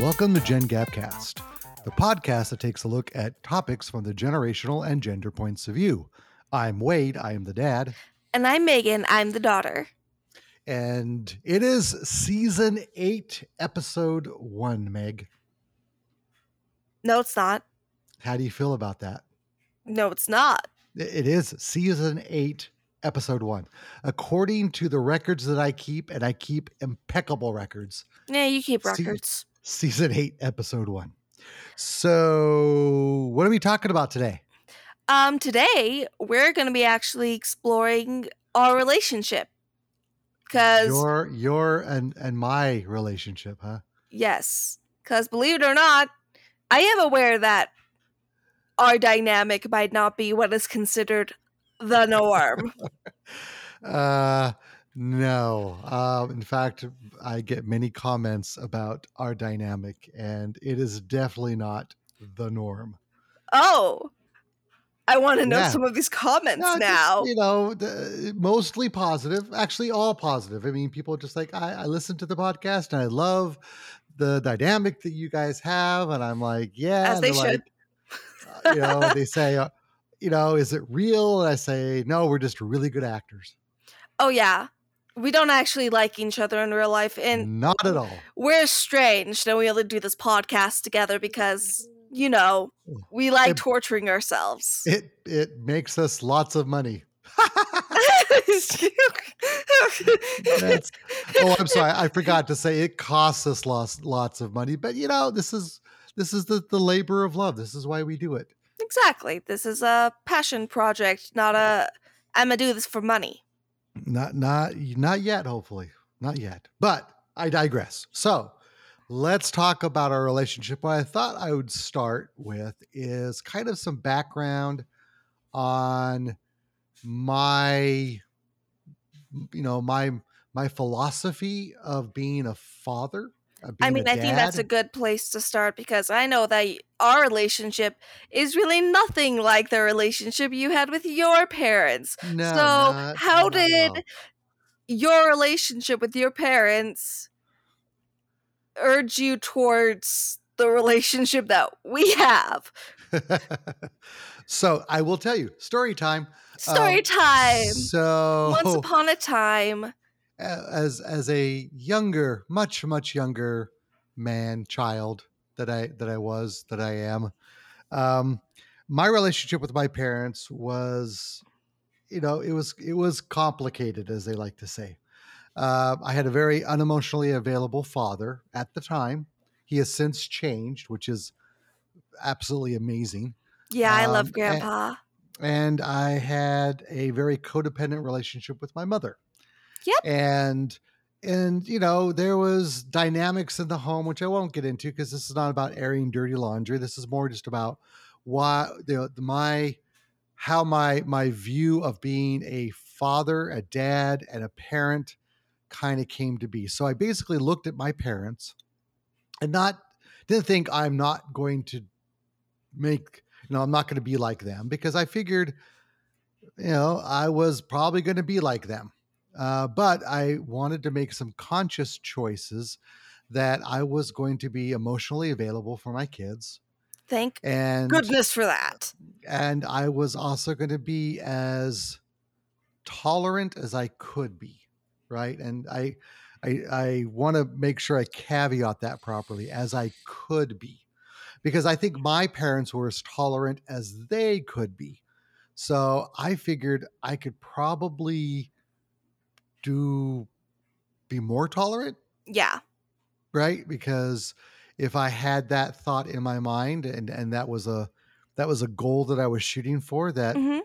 Welcome to Gen Gapcast, the podcast that takes a look at topics from the generational and gender points of view. I'm Wade, I am the dad, And I'm Megan. I'm the daughter. and it is season eight, episode one. Meg, No, it's not. how do you feel about that? No, it's not. It is season eight, episode one. According to the records that I keep, and I keep impeccable records, Yeah, you keep records. season eight, episode one. So, what are we talking about today? Um, today we're going to be actually exploring our relationship. Because Your your and and my relationship, huh? yes, because believe it or not, I am aware that our dynamic might not be what is considered the norm. Uh, no. Uh, in fact, I get many comments about our dynamic, and it is definitely not the norm. oh, I want to know Yeah. some of these comments No, just, now. you know, the, mostly positive. Actually, all positive. I mean, people just like I, I listen to the podcast and I love the dynamic that you guys have, and I'm like, yeah. As they should. like, uh, you know, they say, uh, you know, is it real? And I say, no, we're just really good actors. oh yeah, we don't actually like each other in real life, and Not at all. we're estranged and we only do this podcast together because you know mm. we like It- torturing ourselves It it makes us lots of money. Oh, I'm sorry. I forgot to say it costs us lots lots of money, but you know, this is this is the the labor of love. This is why we do it. exactly this is a passion project not a i'm gonna do this for money Not not not yet, hopefully. Not yet. But I digress. So, let's talk about our relationship. What I thought I would start with is kind of some background on my you know, my my philosophy of being a father. of i being mean i think that's a good place to start because i know that our relationship is really nothing like the relationship you had with your parents No, so not- how not did your relationship with your parents urge you towards the relationship that we have so I will tell you story time. story Um, time So once upon a time as as a younger, much much younger man, child that I that I was that I am, um, my relationship with my parents was, you know, it was it was complicated, as they like to say. Uh, I had a very unemotionally available father at the time. He has since changed, which is absolutely amazing. yeah i um, love a- grandpa and I had a very codependent relationship with my mother. Yep. And and you know there was dynamics in the home which I won't get into because this is not about airing dirty laundry. This is more just about why you know, my how my my view of being a father, a dad, and a parent kind of came to be. So I basically looked at my parents and not didn't think I'm not going to make you know i'm not going to be like them because i figured you know i was probably going to be like them. Uh, but i wanted to make some conscious choices that i was going to be emotionally available for my kids thank and goodness for that. and i was also going to be as tolerant as i could be right? And i i, I want to make sure i caveat that properly as i could be because i think my parents were as tolerant as they could be. So i figured i could probably do be more tolerant. Yeah. Right? Because if i had that thought in my mind and and that was a that was a goal that i was shooting for that hmm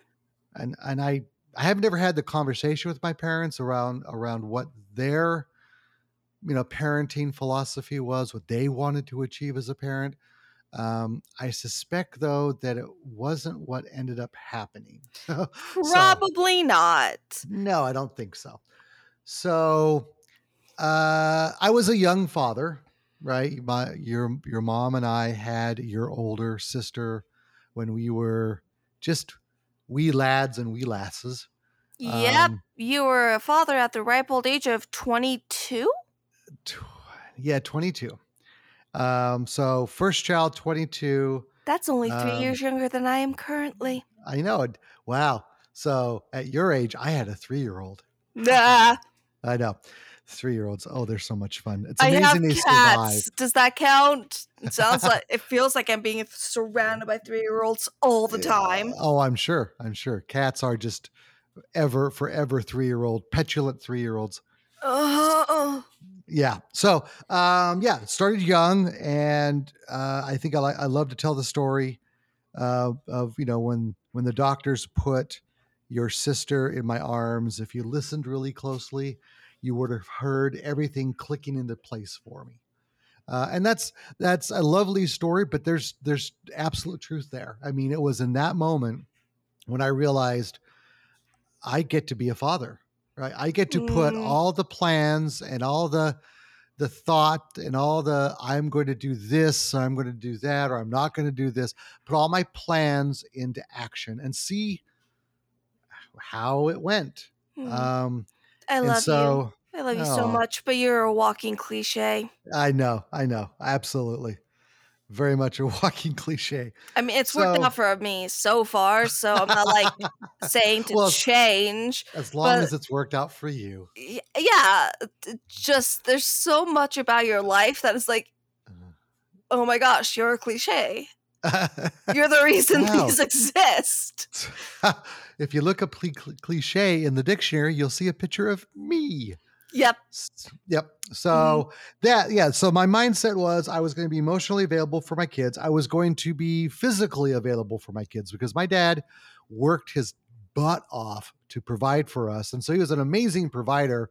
and and i i have never had the conversation with my parents around around what their you know parenting philosophy was what they wanted to achieve as a parent Um, I suspect, though, that it wasn't what ended up happening. So- Probably not. no, I don't think so. So, uh, I was a young father, right? My your your mom and I had your older sister when we were just wee lads and wee lasses. Yep. Um, You were a father at the ripe old age of 22? tw- yeah, twenty two. Um, so first child, twenty two. That's only three Um, years younger than I am currently. I know. Wow. So at your age, I had a three year old. Nah. I know. Three year olds. Oh, they're so much fun. It's I amazing have they survive. Does that count? It sounds like it feels like I'm being surrounded by three year olds all the time. Oh, I'm sure. I'm sure. Cats are just ever, forever three year old, petulant three year olds. Oh, Yeah. So, um, yeah, started young, and uh, I think I. I love to tell the story uh, of you know when when the doctors put your sister in my arms. If you listened really closely, you would have heard everything clicking into place for me. Uh, and that's that's a lovely story, but there's there's absolute truth there. I mean, it was in that moment when I realized I get to be a father, right? I get to put Mm. all the plans and all the the thought and all the I'm going to do this, I'm going to do that, or I'm not going to do this. Put all my plans into action and see how it went. Hmm. Um, I love you. so I love you so Oh. much, but you're a walking cliche. I know, I know, absolutely, very much a walking cliche. I mean, it's worked out for me so far, so I'm not like saying to Well, change. As long But- as it's worked out for you. Yeah, just there's so much about your life that is like, uh-huh. oh my gosh, you're a cliche. You're the reason Wow. these exist. if you look up cli- cli- cliche in the dictionary, you'll see a picture of me. Yep. Yep. So that yeah. So my mindset was I was going to be emotionally available for my kids. I was going to be physically available for my kids because my dad worked his butt off to provide for us, and so he was an amazing provider.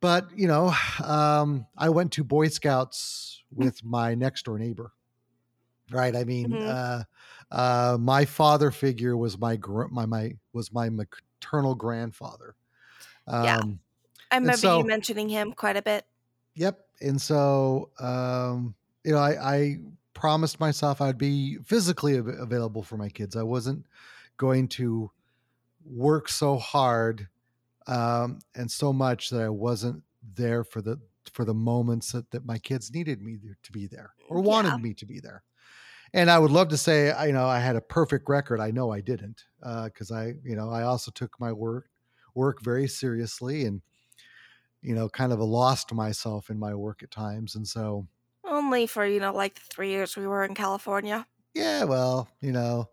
But you know, um, I went to Boy Scouts with my next door neighbor. Right. I mean, Mhm. uh, uh, my father figure was my gr- my my was my maternal grandfather. Um, Yeah. I remember so- you mentioning him quite a bit. Yep. And so, um, you know, I, I promised myself I'd be physically av- available for my kids. I wasn't going to work so hard um, and so much that I wasn't there for the for the moments that, that my kids needed me to be there or wanted Yeah. me to be there. And I would love to say, you know, I had a perfect record. I know I didn't, because I, you know, I also took my work work very seriously and you know, kind of lost myself in my work at times. And so, Only for, you know, like the three years we were in California. yeah, well, you know,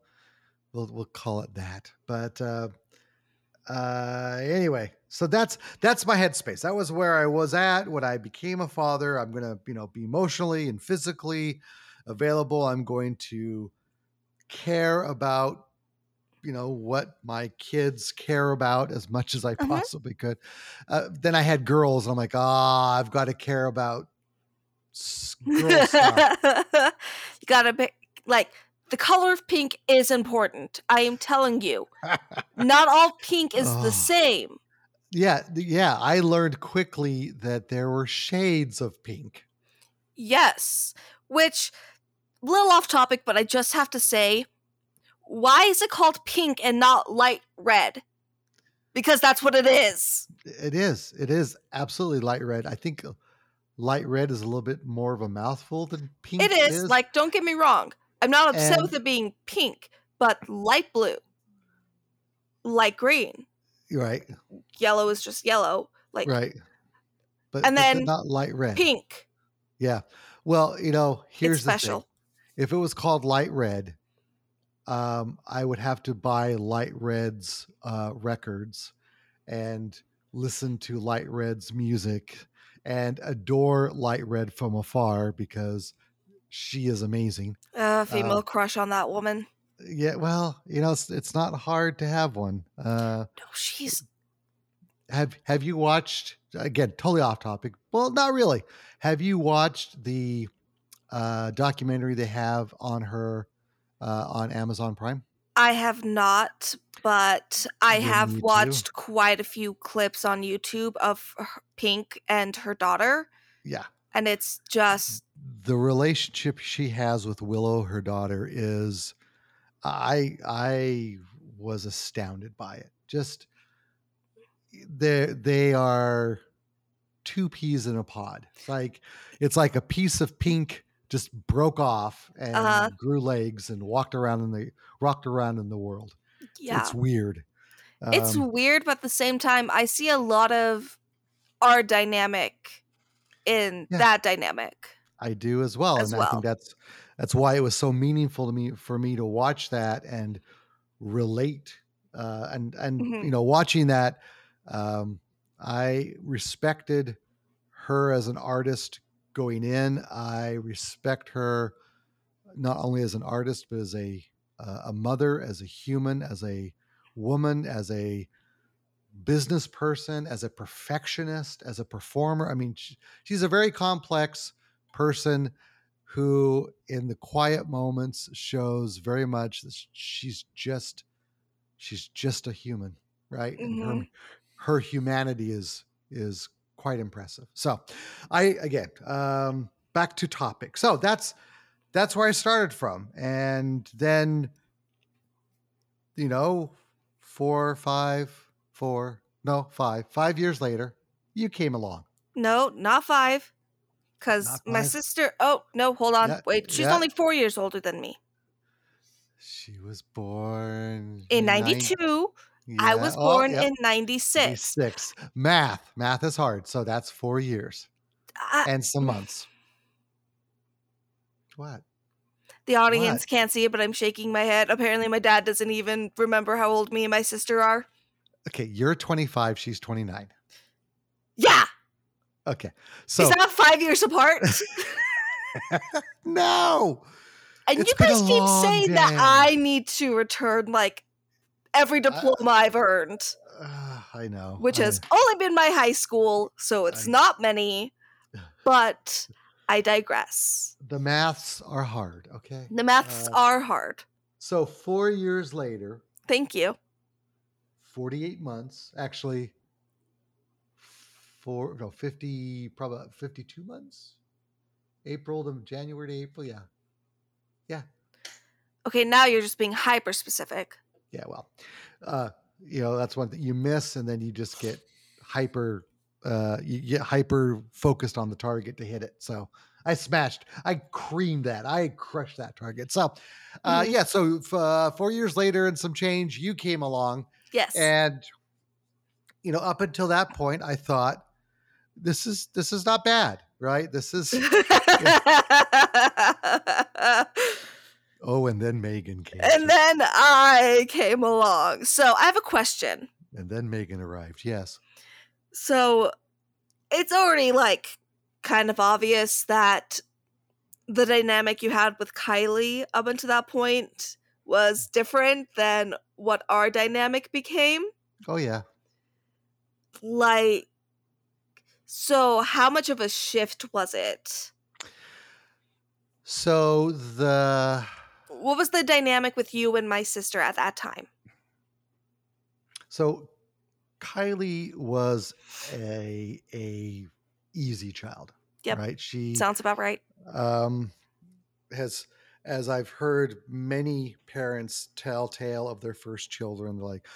we'll we'll call it that. But uh uh anyway, so that's that's my headspace. That was where I was at when I became a father. I'm gonna, you know, be emotionally and physically available. I'm going to care about you know what my kids care about as much as I Mhm. possibly could. Uh, then I had girls, and I'm like, ah, I've got to care about s- girl stuff. you gotta be like the color of pink is important. I am telling you. Not all pink is Oh. the same. yeah, yeah. I learned quickly that there were shades of pink. Yes. Which little off topic, but I just have to say, why is it called pink and not light red? Because that's what it is. It is. It is absolutely light red. I think uh, light red is a little bit more of a mouthful than pink. It is. Like, don't get me wrong. I'm not upset And- with it being pink, but light blue, light green, right, yellow is just yellow. Like right. But And then not light red. pink. Yeah. Well, you know, here's the thing. If it was called light red um, i would have to buy light red's uh, records and listen to light red's music and adore light red from afar because she is amazing. Uh, female crush on that woman. yeah well you know it's, it's not hard to have one. Uh, No, she's have have you watched again totally off topic well not really. Have you watched the uh, documentary they have on her uh, on Amazon Prime? I have not, but I You have need to. watched quite a few clips on YouTube of Pink and her daughter, Yeah. and it's just The relationship she has with Willow, her daughter, is I I was astounded by it. Just they they are two peas in a pod. It's like it's like a piece of pink just broke off and Uh-huh. grew legs and walked around in the rocked around in the world. yeah. It's weird. It's Um, weird, but at the same time, I see a lot of our dynamic in Yeah. that dynamic. I do as well, As and I think that's that's why it was so meaningful to me for me to watch that and relate. Uh, and and Mhm. you know, watching that, um, I respected her as an artist going in. I respect her not only as an artist but as a uh, a mother, as a human, as a woman, as a business person, as a perfectionist, as a performer. I mean, she, she's a very complex person who, in the quiet moments, shows very much that she's just she's just a human, right? And her, Mhm. her humanity is is quite impressive. So, I again um, back to topic. So that's that's where I started from, and then you know, four, five, four, no, five, five years later, you came along. No, not five. Because my sister, oh, no, hold on. Yeah, Wait, she's yeah. only four years older than me. She was born In nine- 92, I Yeah, was oh, born yep, in 96. Six. Math. Math is hard. So that's four years I, and some months. What? the audience can't see it, but I'm shaking my head. Apparently, my dad doesn't even remember how old me and my sister are. Okay, you're 25. She's 29. Yeah. Okay. So Is that five years apart? no. And It's you guys keep saying that. I need to return like every diploma I've earned, Uh, I know. which I- has only been my high school, so it's I- not many. But I digress. the maths are hard. Okay. The maths Uh, are hard. So four years later, Thank you. 48 months, actually, four, no, 50, probably 52 months. April to January to April. Yeah. Yeah. Okay, now you're just being hyper specific. Yeah. Well, uh, you know, that's one thing you miss, and then you just get hyper, uh, you get hyper focused on the target to hit it. So I smashed, I creamed that, I crushed that target. So, uh, Mhm. yeah. So f- uh, four years later and some change, you came along. Yes. and you know up until that point i thought this is this is not bad right this is oh and then megan came and then I came along. So I have a question. and then megan arrived yes So it's already like kind of obvious that the dynamic you had with Kylie up until that point was different than what our dynamic became. oh yeah Like, so how much of a shift was it? so the What was the dynamic with you and my sister at that time? so kylie was a a easy child Yep. right she Sounds about right. um, has as I've heard many parents tell tale of their first children, they're like,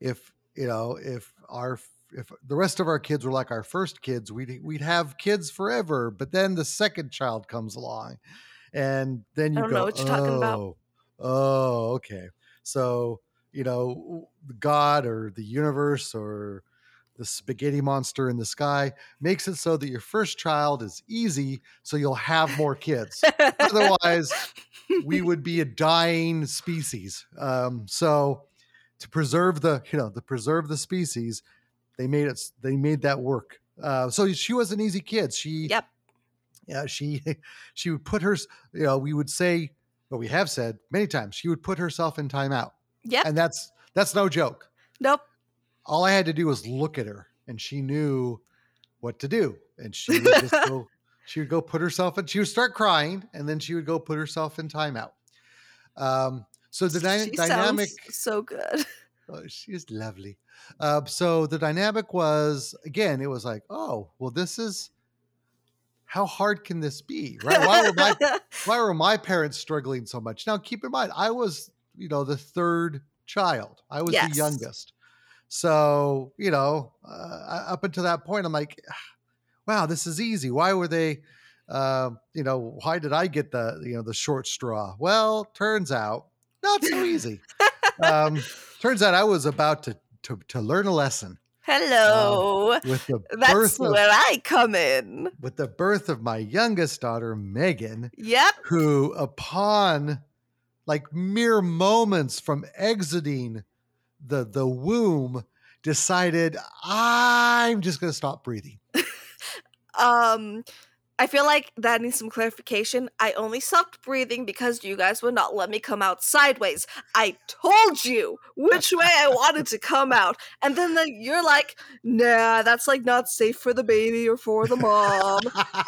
if you know, if our if the rest of our kids were like our first kids, we'd we'd have kids forever. But then the second child comes along, and then you don't go, know what you're talking about." "Oh, Oh, okay. So you know, God or the universe or the spaghetti monster in the sky makes it so that your first child is easy, so you'll have more kids. Otherwise, we would be a dying species. Um, so to preserve the, you know, to preserve the species, they made it. They made that work. Uh, so she was an easy kid. She, Yep. Yeah, she, she would put her, you know, we would say, what we have said many times, she would put herself in timeout, Yep. and that's that's no joke. Nope. All I had to do was look at her, and she knew what to do, and she would just go. She would go put herself in. She would start crying, and then she would go put herself in timeout. Um, so the dy- She dynamic. so good. Oh, she is lovely. Uh, so the dynamic was again, it was like, oh, well, this is how hard can this be, right? Why were my why were my parents struggling so much? Now, keep in mind, I was, you know, the third child. I was Yes. the youngest. So, you know, uh, up until that point, I'm like, "Ah, wow, this is easy. Why were they, uh, you know, why did I get the, you know, the short straw? Well, turns out not so easy. um, turns out I was about to, to, to learn a lesson Hello. with the That's birth of, where I come in. with the birth of my youngest daughter, Megan. Yep. who upon like mere moments from exiting the the womb decided i'm just going to stop breathing Um, I feel like that needs some clarification. I only stopped breathing because you guys would not let me come out sideways. I told you which way I wanted to come out, and then the, you're like, "Nah, that's like not safe for the baby or for the mom."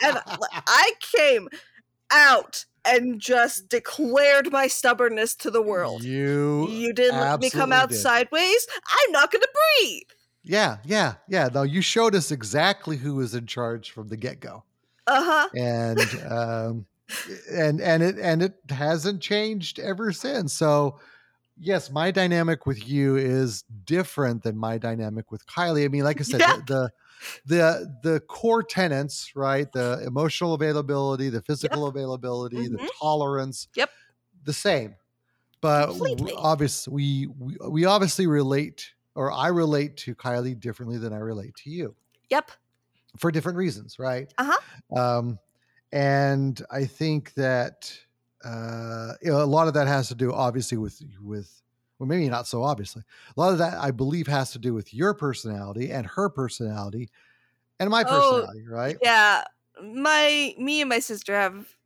and I- came out and just declared my stubbornness to the world. you You didn't let me come out did. sideways. I'm not gonna breathe. yeah yeah yeah no you showed us exactly who was in charge from the get-go Uh huh. and um and and it and it hasn't changed ever since so yes my dynamic with you is different than my dynamic with kylie i mean like i said Yeah. the, the the the core tenants right the emotional availability the physical availability the Mhm. tolerance Yep. the same but Completely. obviously we, we we obviously relate or i relate to kylie differently than i relate to you Yep. For different reasons, right? Uh-huh. Um, and I think that uh, you know, a lot of that has to do, obviously, with with well, maybe not so obviously. A lot of that, I believe, has to do with your personality and her personality, and my Oh, personality, right? Yeah, my me and my sister have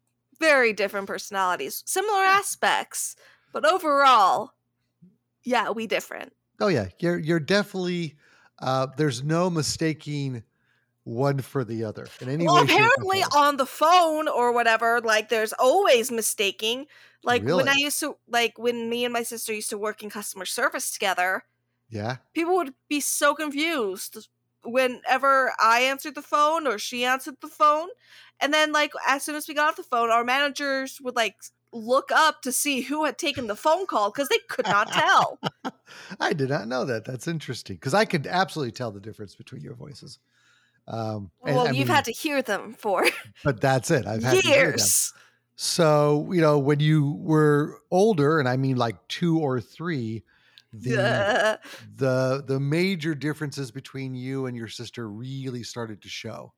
very different personalities, similar aspects, but overall, yeah, we different. Oh yeah, you're you're definitely. Uh, there's no mistaking one for the other in any well, way. apparently on the phone or whatever, like there's always mistaking. Like when I used to, like when me and my sister used to work in customer service together, yeah, people would be so confused whenever I answered the phone or she answered the phone. And then, like, as soon as we got off the phone, our managers would, like, look up to see who had taken the phone call because they could not tell. I did not know that. That's interesting because I could absolutely tell the difference between your voices. Um, and, well, you've had to hear them for but that's it. I've had to hear them. years. So you know, when you were older, and I mean like two or three, the the the major differences between you and your sister really started to show.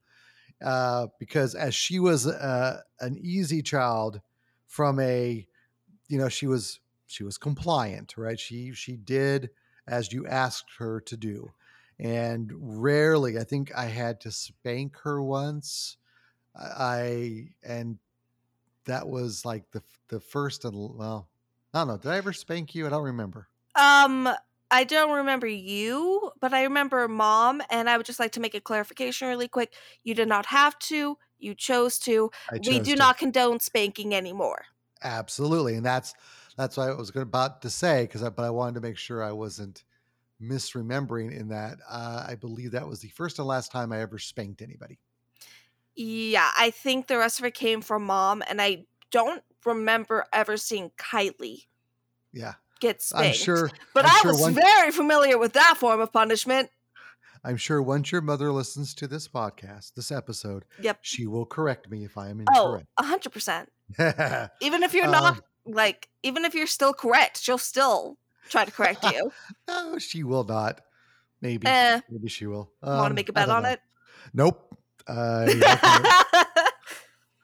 Uh, because as she was uh, an easy child from a, you know, she was she was compliant, right? She she did as you asked her to do, and rarely, I think I had to spank her once. I and that was like the the first and well, I don't know. Did I ever spank you? I don't remember. um, I don't remember you, but I remember mom, and I would just like to make a clarification really quick. You did not have to. You chose to. I we do to. not condone spanking anymore. Absolutely, and that's that's what I was about to say because I, but I wanted to make sure I wasn't misremembering in that uh, I believe that was the first and last time I ever spanked anybody. Yeah, I think the rest of it came from mom, and I don't remember ever seeing Kylie Yeah, get spanked. I'm sure. but I'm I sure was one- very familiar with that form of punishment. I'm sure once your mother listens to this podcast, this episode, Yep. she will correct me if I am Oh, incorrect. a hundred percent. Even if you're not like, even if you're still correct, she'll still try to correct you. no, she will not. Maybe, eh, maybe she will. want to Um, make a bet on know. it? Nope.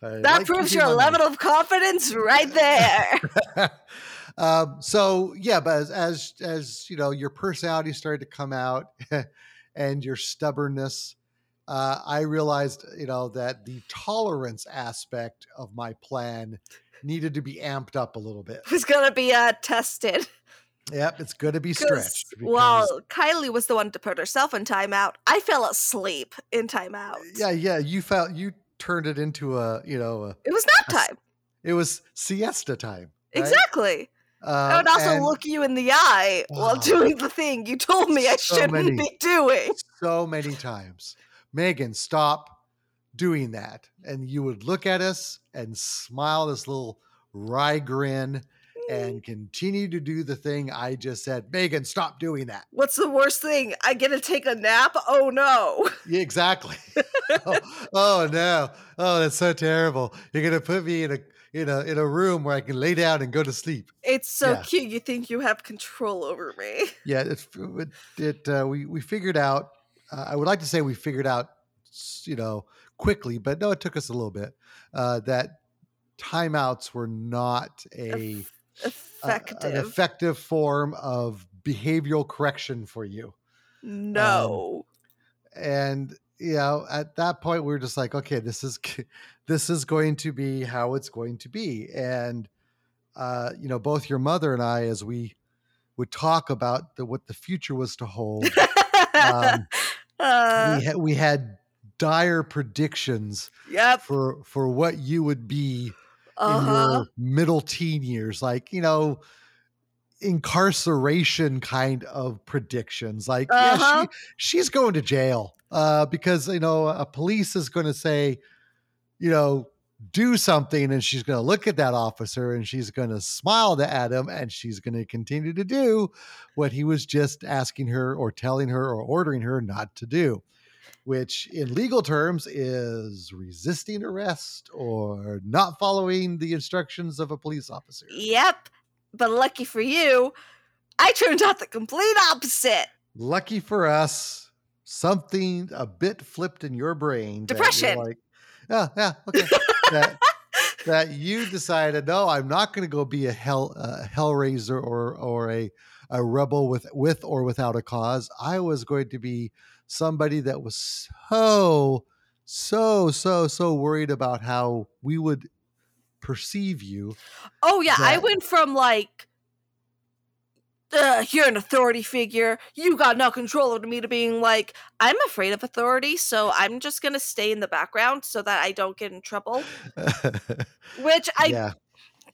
Like that like proves your money. level of confidence right there. um, so yeah, but as, as as you know, your personality started to come out, and your stubbornness. Uh, I realized, you know, that the tolerance aspect of my plan needed to be amped up a little bit. was gonna be uh, tested. Yep, it's going to be stretched. because- While Kylie was the one to put herself in timeout, I fell asleep in timeout. yeah, yeah, you felt you turned it into a you know a, It was nap a time. it was siesta time. right? Exactly. I Um, would also and look you in the eye while doing the thing you told me I So shouldn't many. be doing. so many times, Megan, stop doing that, and you would look at us and smile this little wry grin and continue to do the thing I just said. Megan, stop doing that. What's the worst thing? I get to take a nap? Oh no. Yeah, exactly. oh, oh, no. Oh, that's so terrible. You're gonna put me in a in a in a room where I can lay down and go to sleep. It's so Yeah. cute. You think you have control over me. Yeah, it it, it uh, we we figured out. Uh, I would like to say we figured out, you know, quickly, but no, it took us a little bit. Uh, that timeouts were not a, a Effective. an effective form of behavioral correction for you. no. and you know at that point we were just like okay this is this is going to be how it's going to be and uh you know both your mother and i as we would talk about the, what the future was to hold um, uh, we, ha- we had dire predictions yep. for for what you would be Uh in your middle teen years like you know incarceration kind of predictions like yeah Uh-huh. she she's going to jail uh because you know a police is going to say you know do something and she's going to look at that officer and she's going to smile at him and she's going to continue to do what he was just asking her or telling her or ordering her not to do which in legal terms is resisting arrest or not following the instructions of a police officer. Yep. But lucky for you, I turned out the complete opposite. Lucky for us, something a bit flipped in your brain. Depression. Like, yeah, yeah, okay. that, that you decided, no, I'm not going to go be a hell a hellraiser or or a a rebel with with or without a cause. I was going to be somebody that was so so so so worried about how we would perceive you. Oh yeah, I went from like uh, you're an authority figure, you got no control over me to being like, I'm afraid of authority, so I'm just gonna stay in the background so that I don't get in trouble. Which I yeah,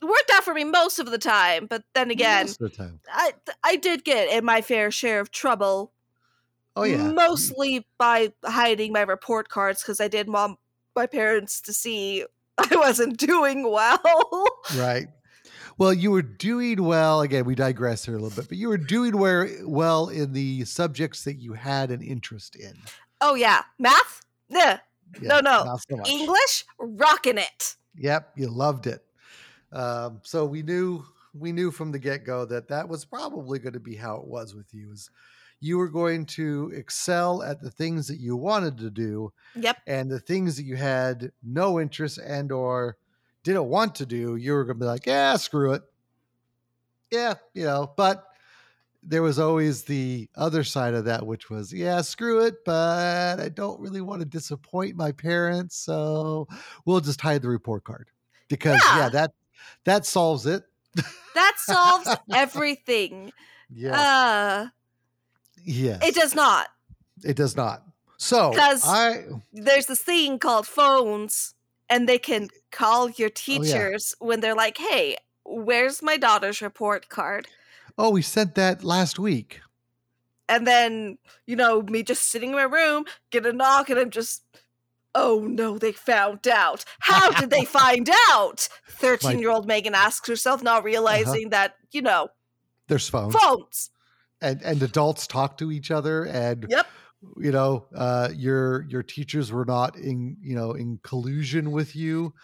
worked out for me most of the time, but then again, the. I I did get in my fair share of trouble. Oh yeah, mostly by hiding my report cards because I did want my parents to see I wasn't doing well. Right. Well, you were doing well. Again, we digress here a little bit, but you were doing where, well in the subjects that you had an interest in. oh yeah, math? Yeah. No, no. so. English? Rocking it. Yep, you loved it. Um, so we knew we knew from the get go that that was probably going to be how it was with you. Is you were going to excel at the things that you wanted to do, Yep. and the things that you had no interest and or didn't want to do, you were going to be like, yeah, screw it. Yeah, you know, but there was always the other side of that, which was, yeah, screw it, but I don't really want to disappoint my parents, so we'll just hide the report card because yeah, Yeah. that that solves it. That solves everything. Yeah, Uh yes, it does not. It does not. So 'Cause- I There's this thing called phones, and they can call your Oh, teachers when they're like, hey, where's my daughter's report card? oh we sent that last week. And then, you know, me just sitting in my room, get a knock, and I'm just, oh no, they found out. How did they find out? 13 year old Megan asks herself, not uh-huh. realizing that, you know, There's phones. phones. And and adults talk to each other and Yep. you know uh your your teachers were not in you know in collusion with you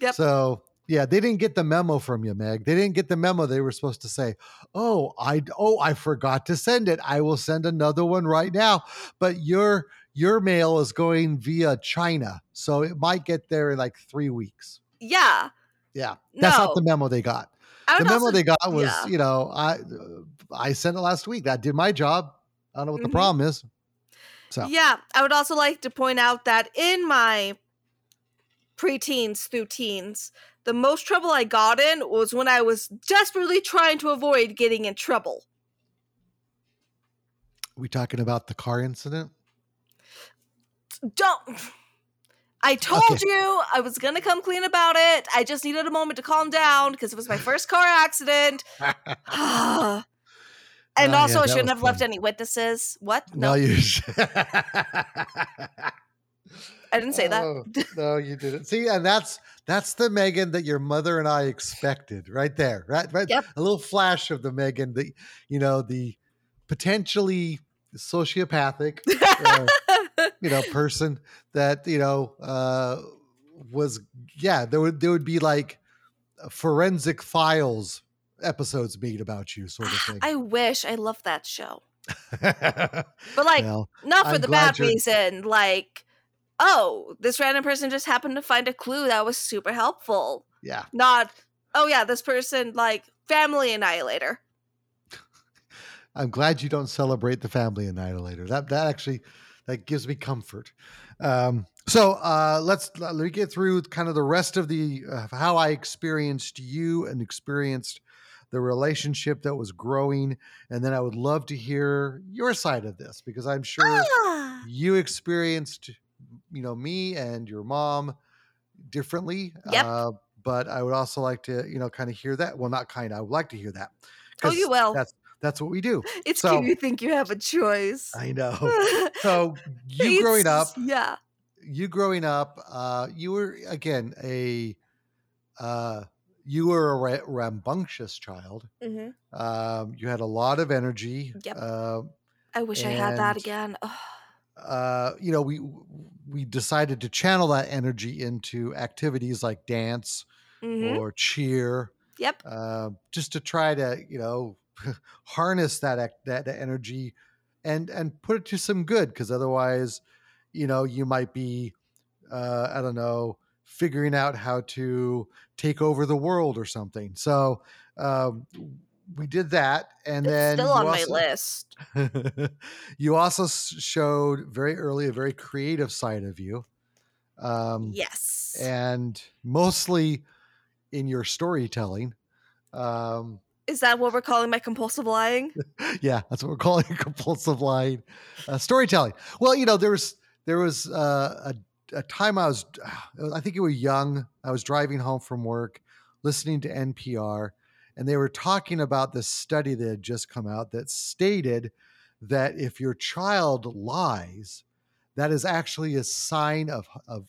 Yep. so yeah they didn't get the memo from you meg they didn't get the memo they were supposed to say oh i oh i forgot to send it i will send another one right now but your your mail is going via china so it might get there in like three weeks Yeah. yeah that's No. not the memo they got the memo also- they got was yeah. you know i i sent it last week that did my job i don't know what the Mhm. problem is so Yeah, I would also like to point out that in my preteens through teens, the most trouble I got in was when I was desperately trying to avoid getting in trouble. we talking about the car incident Don't. I told Okay. you I was gonna come clean about it. I just needed a moment to calm down because it was my first car accident. and yeah, also, I shouldn't have left any witnesses. What? no, No, you. I didn't say that. Oh, no, you didn't. See, and that's that's the Megan that your mother and I expected, right there, right, right. Yep. A little flash of the Megan, the you know the potentially sociopathic, uh, you know, person that you know uh, was yeah. There would there would be like forensic files episodes made about you, sort of thing. I wish I loved that show, but like well, not for I'm the bad you're- reason. Like, oh, this random person just happened to find a clue that was super helpful. yeah. Not, oh yeah, this person like family annihilator. I'm glad you don't celebrate the family annihilator. That that actually that gives me comfort. Um, so uh, let's let me get through kind of the rest of the uh, how I experienced you and experienced the relationship that was growing, and then I would love to hear your side of this because I'm sure Ah. you experienced, you know, me and your mom differently. Yep. Uh, but I would also like to, you know, kind of hear that. Well, not kind. I would like to hear that. Oh, you will. That's that's what we do. It's so- cute you think you have a choice. I know. So you growing up, yeah. you growing up, uh, you were again a, uh, you were a ra- rambunctious child. hmm Um, you had a lot of energy. Yep. Uh, I wish I had that again. Uh, you know, we we decided to channel that energy into activities like dance Mhm. or cheer, Yep. uh, just to try to you know harness that that energy and and put it to some good because otherwise you know you might be uh, i don't know figuring out how to take over the world or something so um, we did that and It's then still on my also- list. you also showed very early a very creative side of you um, Yes. and mostly in your storytelling um, Is that what we're calling my compulsive lying? yeah, that's what we're calling compulsive lying, uh, storytelling. Well, you know, there was there was uh, a, a time I was, I think you were young. I was driving home from work, listening to NPR, and they were talking about this study that had just come out that stated that if your child lies, that is actually a sign of of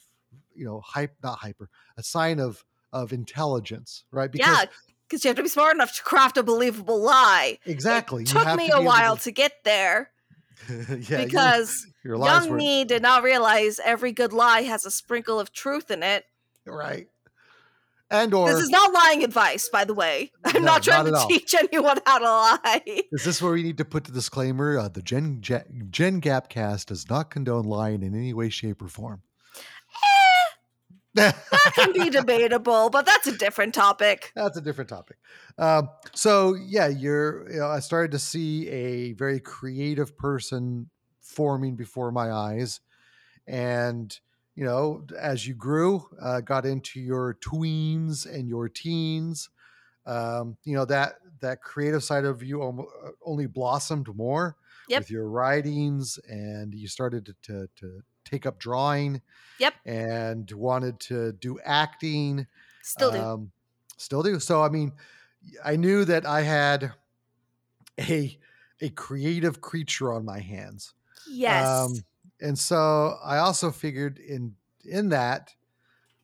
you know hype, not hyper, a sign of of intelligence, right? yeah, because you have to be smart enough to craft a believable lie. exactly. It you took me to a while to- to get there yeah, because your lies young were me did not realize every good lie has a sprinkle of truth in it. right, and or this is not lying advice, by the way. I'm No, not trying not to all. teach anyone how to lie. is this where we need to put the disclaimer? Uh, the Gen Gen Gap Cast does not condone lying in any way, shape, or form. That can be debatable, but that's a different topic. That's a different topic. Um, so yeah, you're. You know, I started to see a very creative person forming before my eyes, and you know, as you grew, uh, got into your tweens and your teens, um, you know that that creative side of you uh, only blossomed more Yep. with your writings, and you started to, to to take up drawing. Yep. and wanted to do acting Still do. um, still do. So I mean, I knew that I had a a creative creature on my hands. yes. Um, and so I also figured in in that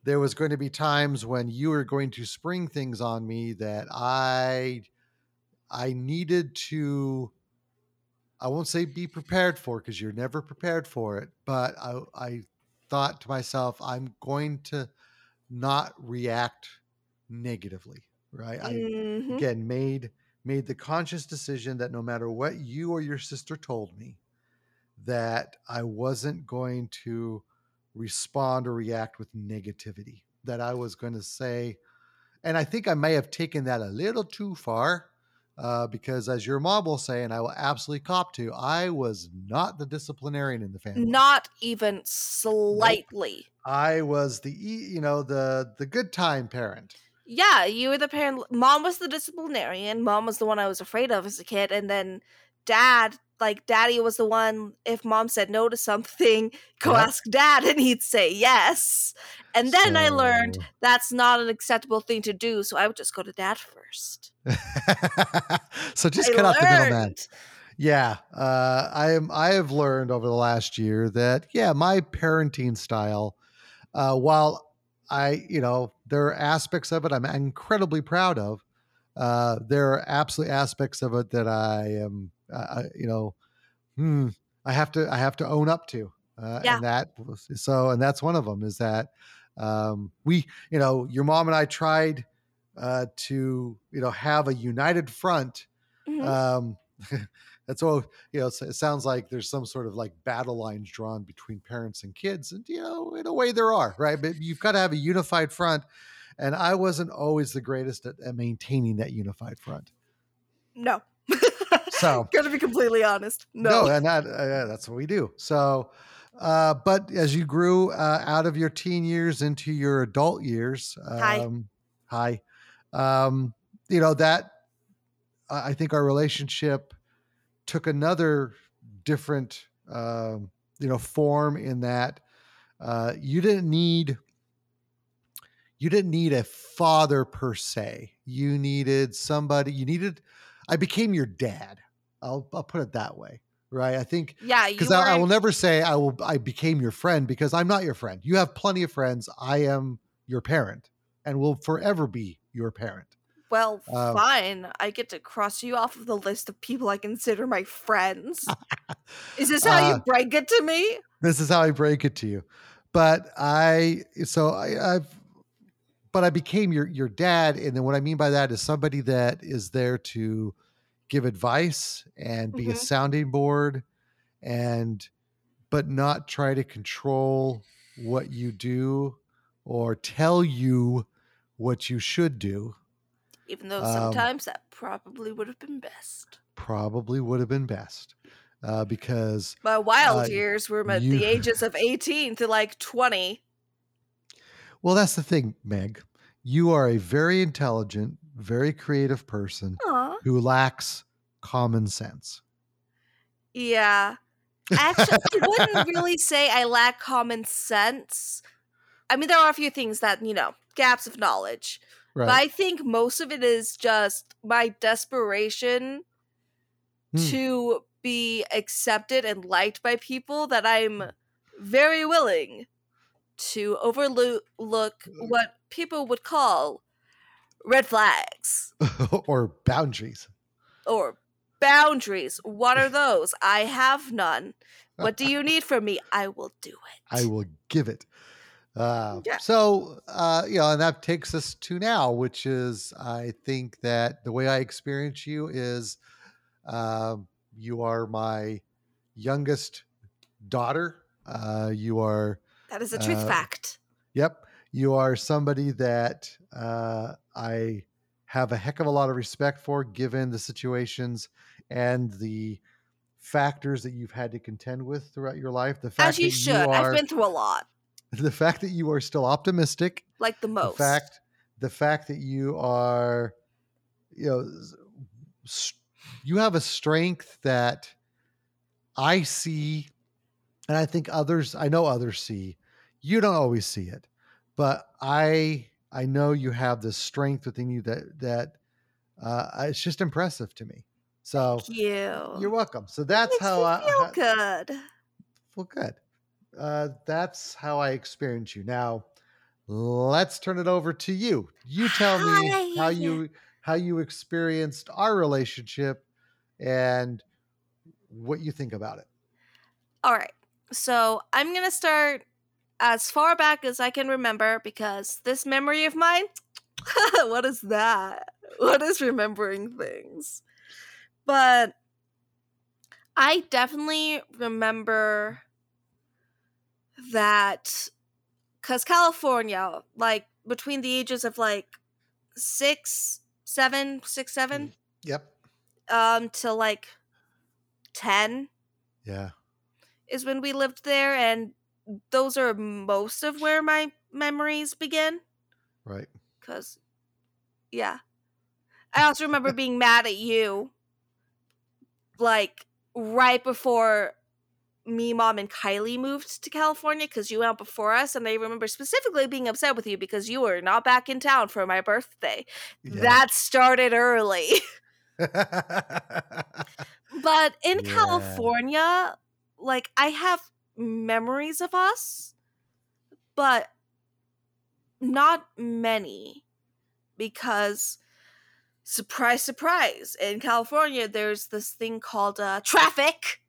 there was going to be times when you were going to spring things on me that I I needed to I won't say be prepared for because you're never prepared for it, but I I thought to myself I'm going to not react negatively, right? I Mhm. again made made the conscious decision that no matter what you or your sister told me that i wasn't going to respond or react with negativity that i was going to say and i think i may have taken that a little too far uh, because as your mom will say and i will absolutely cop to i was not the disciplinarian in the family Not even slightly. i was the you know the the good time parent Yeah, you were the parent. Mom was the disciplinarian. Mom was the one I was afraid of as a kid, and then dad like daddy was the one if mom said no to something go Yep. ask dad and he'd say yes and then i learned that's not an acceptable thing to do so i would just go to dad first so just I cut out the middleman. learned. Yeah, uh, I am. I have learned over the last year that yeah, my parenting style, uh, while I you know there are aspects of it I'm incredibly proud of, uh, there are absolutely aspects of it that I am uh, you know, hmm, I have to I have to own up to, uh, Yeah. and that was, so and that's one of them is that um, we you know your mom and I tried uh, to you know have a united front Mhm. um that's all you know it sounds like there's some sort of like battle lines drawn between parents and kids and you know in a way there are right but you've got to have a unified front and i wasn't always the greatest at, at maintaining that unified front no So- gonna be completely honest. No, no, and that uh, that's what we do. So uh but as you grew uh, out of your teen years into your adult years Hi. um hi um you know that i I think our relationship took another different um you know form in that uh you didn't need you didn't need a father per se. You needed somebody you needed i became your dad i'll i'll put it that way right i think yeah because I, I will never say I will. I became your friend because I'm not your friend. You have plenty of friends. I am your parent, and will forever be your parent. well uh, fine i get to cross you off of the list of people i consider my friends is this how Uh, you break it to me This is how I break it to you. But I, so I, I've, but I became your your dad, and then what I mean by that is somebody that is there to give advice and be a Mhm. sounding board, and but not try to control what you do or tell you what you should do. even though um, sometimes that probably would have been best probably would have been best uh, because my wild Uh, years were at you- the ages of 18 to like 20 well that's the thing meg you are a very intelligent very creative person Aw. who lacks common sense Yeah. Actually, I wouldn't really say I lack common sense. I mean, there are a few things that, you know, gaps of knowledge. But I think most of it is just my desperation Hmm. to be accepted and liked by people that I'm very willing to overlook what people would call red flags or boundaries or boundaries. What are those? I have none. What do you need from me? I will do it. i will give it uh, Yeah. so uh, you know and that takes us to now which is i think that the way i experience you is um, you are my youngest daughter uh, you are That is a truth Uh, fact. Yep. You are somebody that uh, I have a heck of a lot of respect for, given the situations and the factors that you've had to contend with throughout your life. The fact As you that should. you are, I've been through a lot, the fact that you are still optimistic, like the the most. fact, the fact that you are, you know, you have a strength that I see, and I think others, I know others see. You don't always see it, but I, I know you have this strength within you that that uh, it's just impressive to me. So Thank you. you're welcome. So that's Makes how I feel how- good. well, good. Uh, that's how I experience you. Now, let's turn it over to you. You tell me how you how you experienced our relationship and what you think about it. All right. So I'm going to start as far back as I can remember because this memory of mine, what is that? What is remembering things? But I definitely remember that because California, like between the ages of like six, seven, six, seven, Yep. um, to like 10, Yeah. is when we lived there and those are most of where my memories begin Right. because yeah i also remember being mad at you like right before me, mom, and Kylie moved to California because you went before us, and I remember specifically being upset with you because you were not back in town for my birthday. Yeah. That started early. but in Yeah. California, like I have memories of us, but not many because surprise surprise in California there's this thing called uh, traffic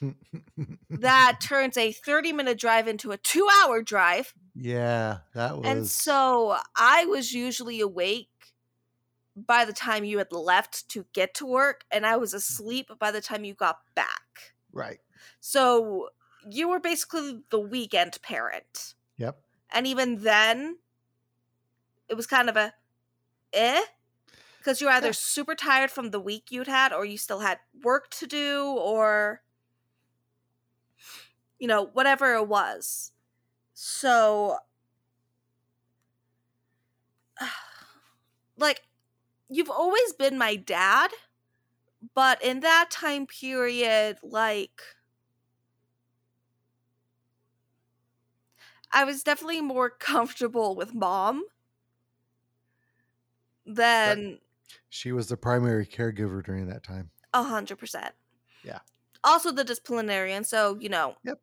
that turns a 30 minute drive into a 2 hour drive yeah, that was. and so I was usually awake by the time you had left to get to work, and I was asleep by the time you got back. right. So you were basically the weekend parent. Yep. And even then, it was kind of a eh? Because you were either Yeah. super tired from the week you'd had, or you still had work to do, or, you know, whatever it was. So, like, you've always been my dad, but in that time period, like, I was definitely more comfortable with mom than She was the primary caregiver during that time. a hundred percent. Yeah. Also the disciplinarian, so you know. Yep.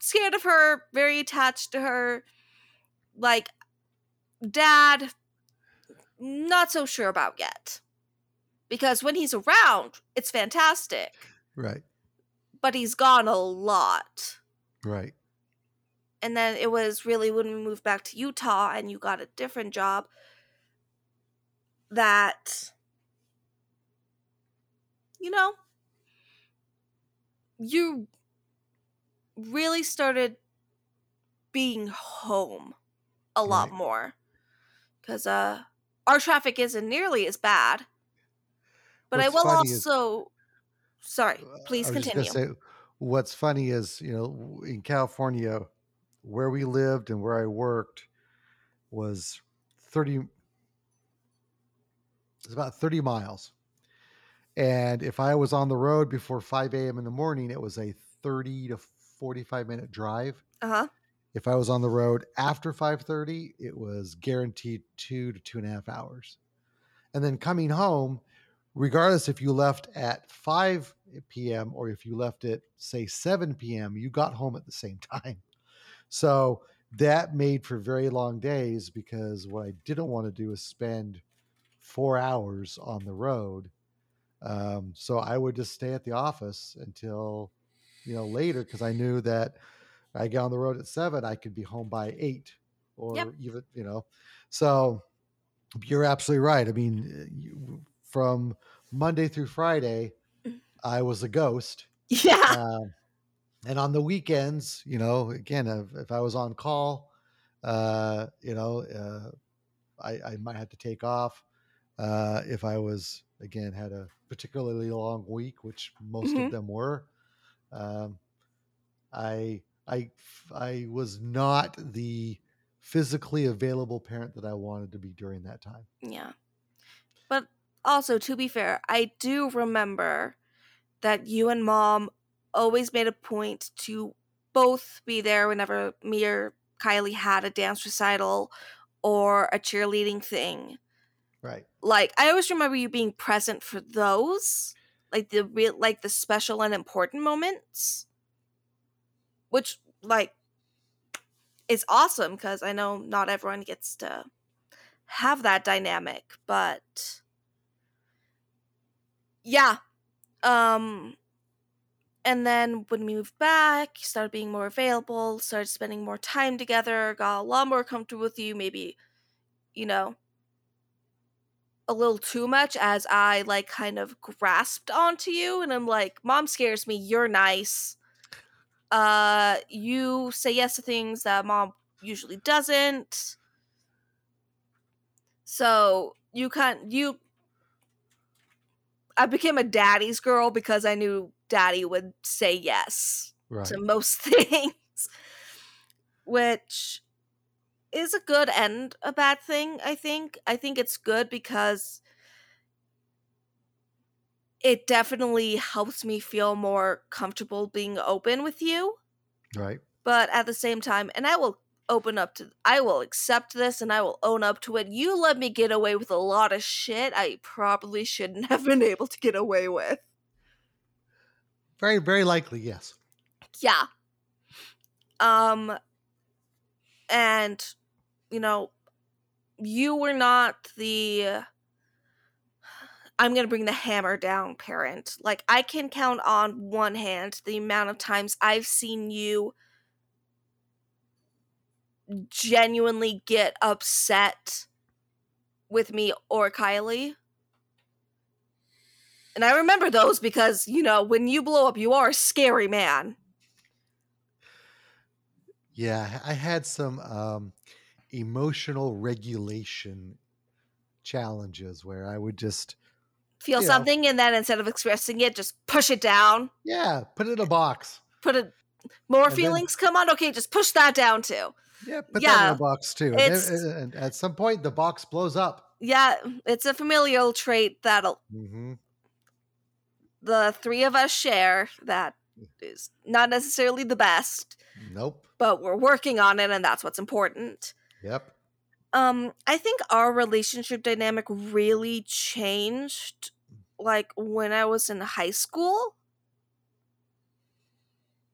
Scared of her, very attached to her. Like dad not so sure about yet. Because when he's around, it's fantastic. Right. But he's gone a lot. Right. And then it was really when we moved back to Utah and you got a different job that you know you really started being home a lot Right. more cuz uh our traffic isn't nearly as bad but I will funny is- also sorry Uh, please I was just continue say, what's funny is, you know, in California, where we lived and where I worked was 30, it's about 30 miles. And if I was on the road before 5 a.m. in the morning, it was a 30 to 45 minute drive. uh-huh If I was on the road after 5:30, it was guaranteed two to two and a half hours. And then coming home, regardless if you left at 5 p.m. or if you left at say 7 p.m., you got home at the same time. So that made for very long days because what I didn't want to do is spend four hours on the road. Um, so I would just stay at the office until you know later because I knew that I get on the road at seven, I could be home by eight or Yep. even you know. So you're absolutely right. I mean, uh, you, from Monday through Friday, I was a ghost. yeah Um, and on the weekends, you know, again, if, if I was on call, uh, you know, uh, I, I might have to take off. Uh, if I was, again, had a particularly long week, which most Mhm. of them were, um, I, I, I was not the physically available parent that I wanted to be during that time. Yeah. But also, to be fair, I do remember that you and mom always made a point to both be there whenever me or Kylie had a dance recital or a cheerleading thing. Right. Like, I always remember you being present for those, like the real, like the special and important moments, which, like, is awesome because I know not everyone gets to have that dynamic, but yeah. Um and then when we moved back, you started being more available, started spending more time together, got a lot more comfortable with you, maybe, you know, a little too much as I like kind of grasped onto you and I'm like, Mom scares me, you're nice. Uh you say yes to things that mom usually doesn't. So you can't you I became a daddy's girl because I knew daddy would say yes Right. to most things. Which is a good and a bad thing, I think. I think it's good because it definitely helps me feel more comfortable being open with you. Right. But at the same time, and I will open up to I will accept this and I will own up to it. You let me get away with a lot of shit I probably shouldn't have been able to get away with. Very, very likely, yes. Yeah. Um and you know, you were not the I'm going to bring the hammer down parent. Like I can count on one hand the amount of times I've seen you genuinely get upset with me or Kylie. And I remember those because, you know, when you blow up, you are a scary man. Yeah, I had some um, emotional regulation challenges where I would just feel something know, and then instead of expressing it, just push it down. Yeah, put it in a box. Put it more and feelings then, come on. Okay, just push that down too. Yeah, put yeah, that in a box too. And, and, at some point, the box blows up. Yeah, it's a familial trait that mm-hmm. The three of us share. That is not necessarily the best. Nope. But we're working on it, and that's what's important. Yep. Um, I think our relationship dynamic really changed like when I was in high school.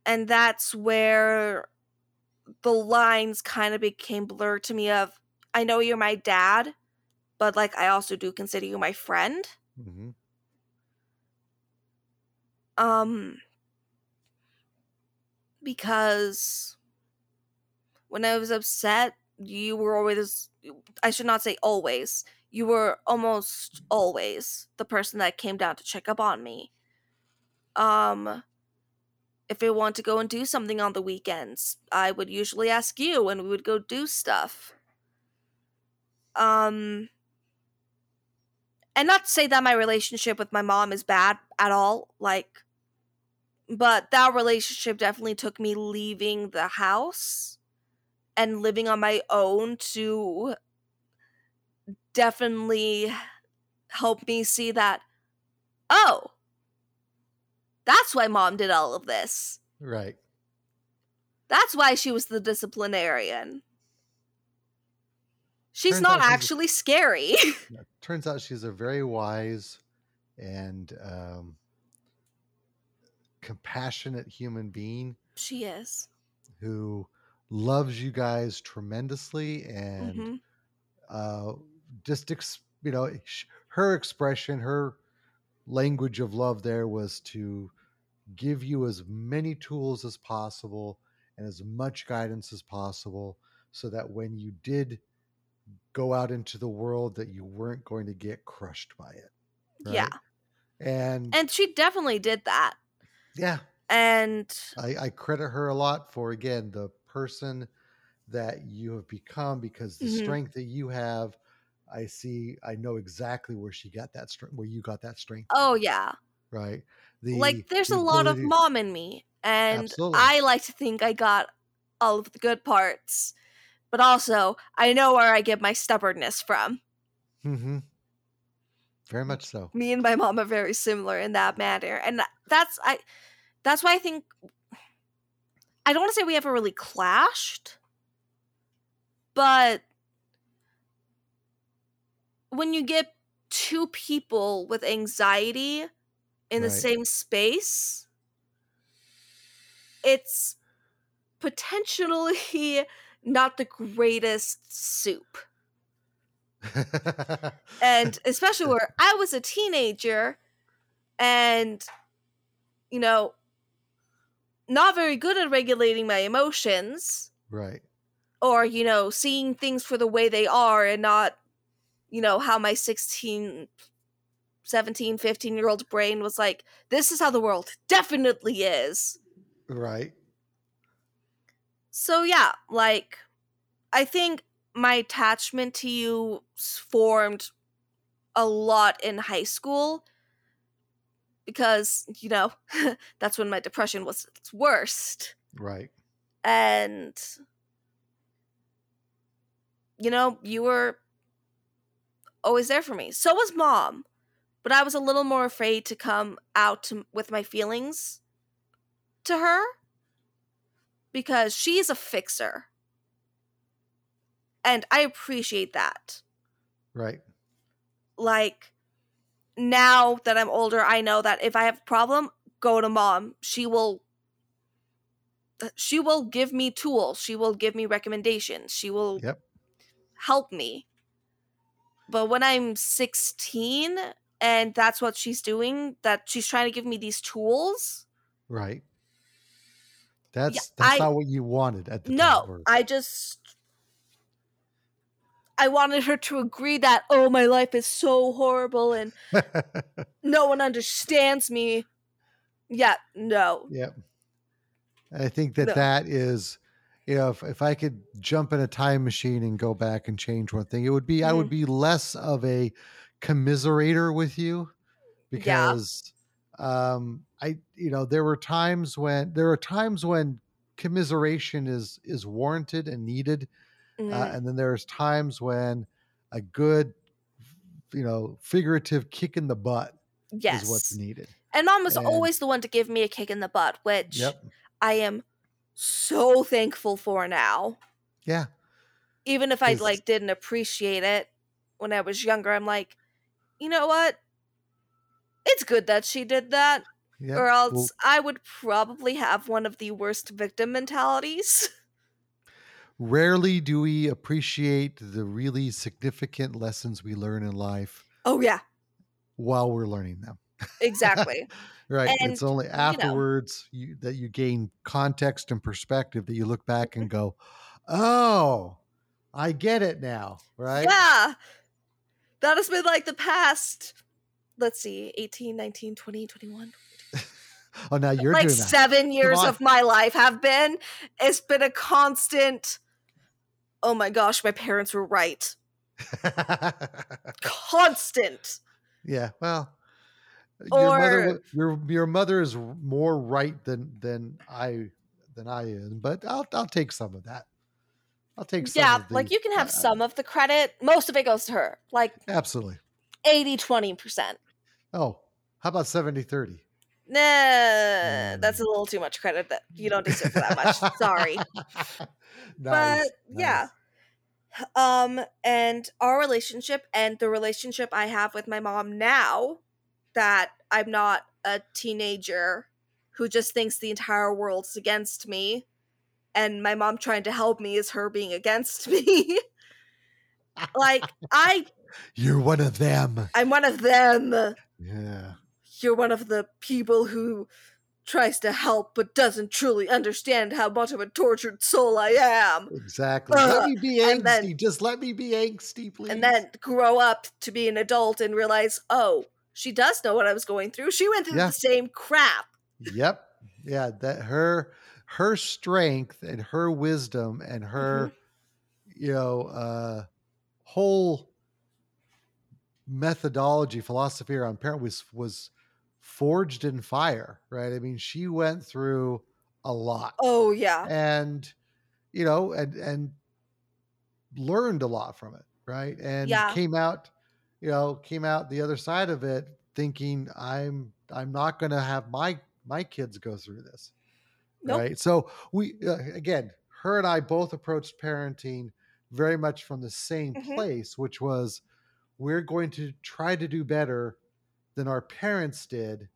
And that's where the lines kind of became blurred to me of I know you're my dad, but like I also do consider you my friend. Mm-hmm. Um because when I was upset, you were always I should not say always. You were almost always the person that came down to check up on me. Um if I want to go and do something on the weekends, I would usually ask you and we would go do stuff. Um and not to say that my relationship with my mom is bad at all, like but that relationship definitely took me leaving the house and living on my own to definitely help me see that oh that's why mom did all of this. Right. That's why she was the disciplinarian. She's turns not actually she's, scary turns out she's a very wise and um, compassionate human being she is who loves you guys tremendously and mm-hmm. uh, just ex- you know her expression her language of love there was to give you as many tools as possible and as much guidance as possible so that when you did go out into the world that you weren't going to get crushed by it right? yeah and and she definitely did that yeah. And I, I credit her a lot for again the person that you have become because the mm-hmm. strength that you have i see i know exactly where she got that strength where you got that strength oh yeah. right? The, like there's the a lot of mom in me and Absolutely. i like to think i got all of the good parts but also i know where i get my stubbornness from. Mm-hmm very much so me and my mom are very similar in that manner and that's i that's why i think I don't want to say we ever really clashed, but when you get two people with anxiety in the same space, it's potentially not the greatest soup. and especially where I was a teenager and you know not very good at regulating my emotions. Right. Or, you know, seeing things for the way they are and not, you know, how my 16, 17, 15 year old brain was like, this is how the world definitely is. Right. So, yeah, like, I think my attachment to you formed a lot in high school because you know that's when my depression was its worst. Right. And you know you were always there for me. So was mom but I was a little more afraid to come out to, with my feelings to her because she's a fixer. And I appreciate that. Right. Like now that I'm older, I know that if I have a problem, go to mom. She will uh, she will give me tools. She will give me recommendations. She will Yep. help me. But when I'm 16 and that's what she's doing, that she's trying to give me these tools, Right. That's that's I- not what you wanted at the time. no, I just I wanted her to agree that oh my life is so horrible and no one understands me. Yeah, no. Yep. I think that No. that is, you know, if, if I could jump in a time machine and go back and change one thing, it would be I Mm-hmm. would be less of a commiserator with you Yeah. because um I you know there were times when there are times when commiseration is is warranted and needed uh, Mhm. and then there's times when a good you know figurative kick in the butt yes. is what's needed. And mom was And- always the one to give me a kick in the butt, which Yep. I am so thankful for now. Yeah. Even if I like didn't appreciate it when I was younger, I'm like, you know what? It's good that she did that, Yep. or else Well, I would probably have one of the worst victim mentalities. rarely do we appreciate the really significant lessons we learn in life oh yeah, while we're learning them. exactly. Right. And, it's only afterwards you, that you gain context and perspective that you look back and mm-hmm. go, oh, I get it now. Right. Yeah. That has been like the past, let's see, 18, 19, 20, 21. Oh, now you're like doing that. seven years of my life have been. It's been a constant. Oh my gosh, my parents were right. Constant. yeah. Well, your mother, your your mother is more right than than I than I am, but I'll I'll take some of that. I'll take some. yeah, of the- like you can have uh, some of the credit. Most of it goes to her. Like Absolutely. 80, 20%. Oh, how about 70 30? Nah, that's a little too much credit that you don't deserve for that much. Sorry. Nice, but yeah nice. Um and our relationship and the relationship i have with my mom now that i'm not a teenager who just thinks the entire world's against me and my mom trying to help me is her being against me like i You're one of them. i'm one of them Yeah. you're one of the people who tries to help but doesn't truly understand how much of a tortured soul i am Exactly. let Uh, me be angsty. then- Just let me be angsty, please. and then grow up to be an adult and realize, oh, she does know what I was going through. She went through Yeah. the same crap. Yep. Yeah. That her her strength and her wisdom and her, Mm-hmm. you know, uh whole methodology, philosophy around parent was was forged in fire, right? I mean, she went through a lot. Oh yeah, and you know and and learned a lot from it right and Yeah. came out you know came out the other side of it thinking i'm i'm not going to have my my kids go through this Nope. right so we uh, again her and i both approached parenting very much from the same Mhm. place which was we're going to try to do better than our parents did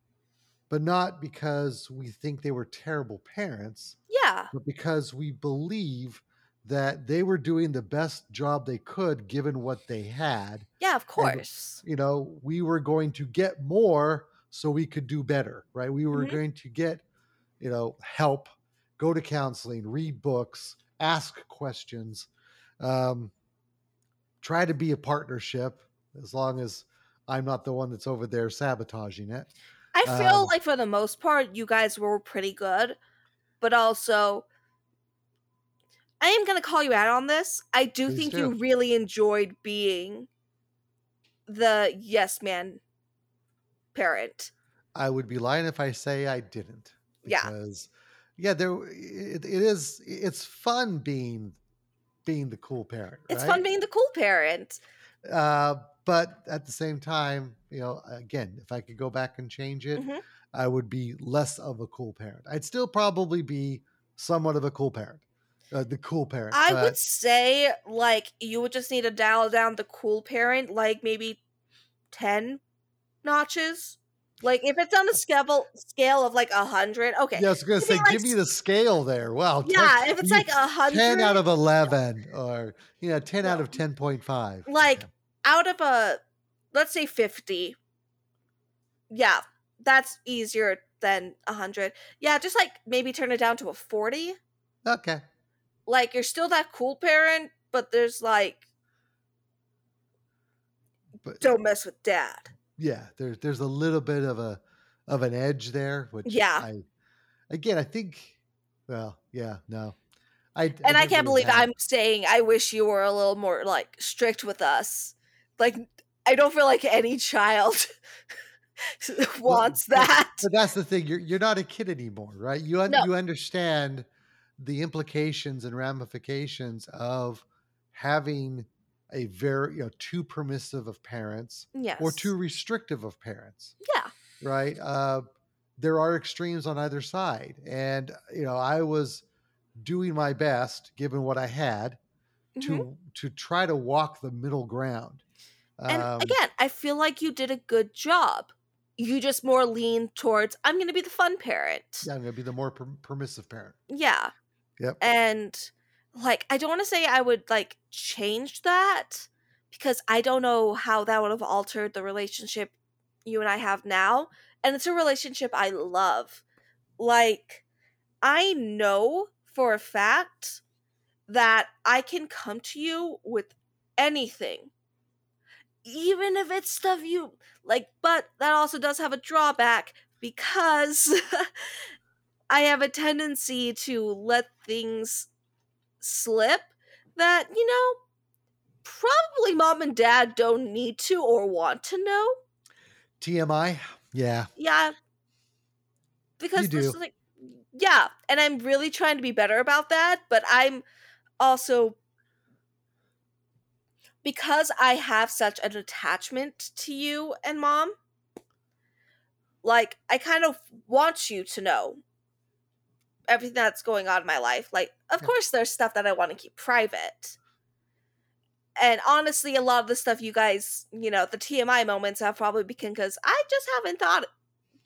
but not because we think they were terrible parents yeah, but because we believe that they were doing the best job they could given what they had. yeah. Of course. You know, we were going to get more so we could do better, right? We were Mhm. going to get, you know, help, go to counseling, read books, ask questions, um, try to be a partnership as long as I'm not the one that's over there sabotaging it. I feel um, like for the most part, you guys were pretty good, but also. I am gonna call you out on this. I do think do. you really enjoyed being the yes man parent. I would be lying if I say I didn't. Yeah. Because yeah, there it, it is it's fun being being the cool parent. It's right? fun being the cool parent. uh but at the same time, you know, again, if I could go back and change it, Mhm. I would be less of a cool parent. I'd still probably be somewhat of a cool parent, uh, the cool parent. I would say like you would just need to dial down the cool parent, like maybe ten notches. Like if it's on a scale scale of like a hundred, okay. Yeah, I was gonna say, like give me the scale there. Wow, Yeah, if it's like a hundred, ten out of eleven, or you know, ten out of ten point five. like out of a let's say 50 yeah that's easier than a 100 yeah just like maybe turn it down to a 40 okay, like you're still that cool parent but there's like but don't mess with dad. Yeah, there's there's a little bit of a of an edge there, which Yeah. I again I think, well, yeah, no, I and i didn't can't really believe have- i'm saying i wish you were a little more like strict with us like i don't feel like any child wants that But that's the thing. You're you're not a kid anymore, right? You un- No. you understand the implications and ramifications of having a very you know too permissive of parents yes or too restrictive of parents, yeah right? Uh, there are extremes on either side, and you know I was doing my best given what I had to Mhm. to try to walk the middle ground. And Um, again, I feel like you did a good job. You just more lean towards I'm going to be the fun parent. yeah, I'm gonna be the more per- permissive parent. Yeah. Yep. And like I don't want to say I would like change that because I don't know how that would have altered the relationship you and I have now. And it's a relationship I love. Like I know for a fact that I can come to you with anything. Even if it's stuff you like, but that also does have a drawback because I have a tendency to let things slip that, you know, probably mom and dad don't need to or want to know. TMI, yeah, Yeah. Because You this do. is like yeah, and I'm really trying to be better about that, but I'm also because I have such an attachment to you and mom, like I kind of want you to know everything that's going on in my life. Like, of Yeah. course there's stuff that I want to keep private. And honestly, a lot of the stuff you guys, you know, the TMI moments have probably been because I just haven't thought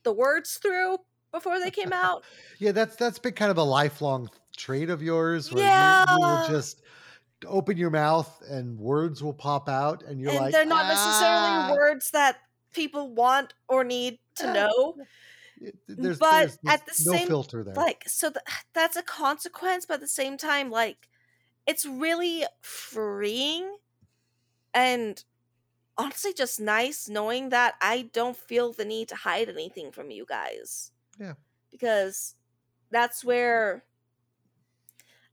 the words through before they came out. Yeah, that's that's been kind of a lifelong trait of yours where you, you Yeah. will just open your mouth and words will pop out and you're and like they're not necessarily "Ah." words that people want or need to Ah. know. There's, but there's no, at the no same- filter there. Like, so th- that's a consequence, but at the same time, like, it's really freeing and honestly just nice knowing that I don't feel the need to hide anything from you guys. Yeah. Because that's where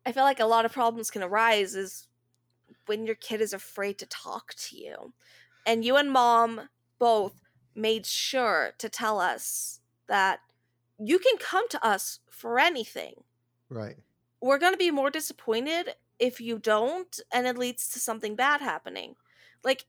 I feel like a lot of problems can arise is when your kid is afraid to talk to you. And you and mom both made sure to tell us that you can come to us for anything. right. We're going to be more disappointed if you don't and it leads to something bad happening. Like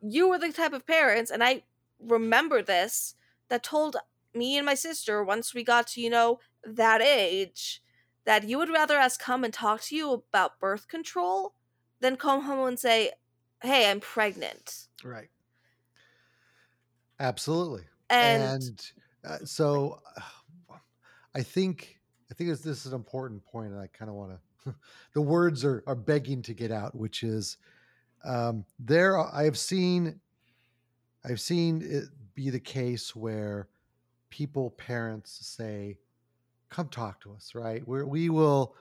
you were the type of parents and I remember this that told me and my sister once we got to, you know, that age that you would rather us come and talk to you about birth control than come home and say, "Hey, I'm pregnant." Right. Absolutely. And, And, uh, so I think I think this, this is an important point and I kind of want to the words are are begging to get out which is um there I have seen I've seen it be the case where people parents say come talk to us right? Where we will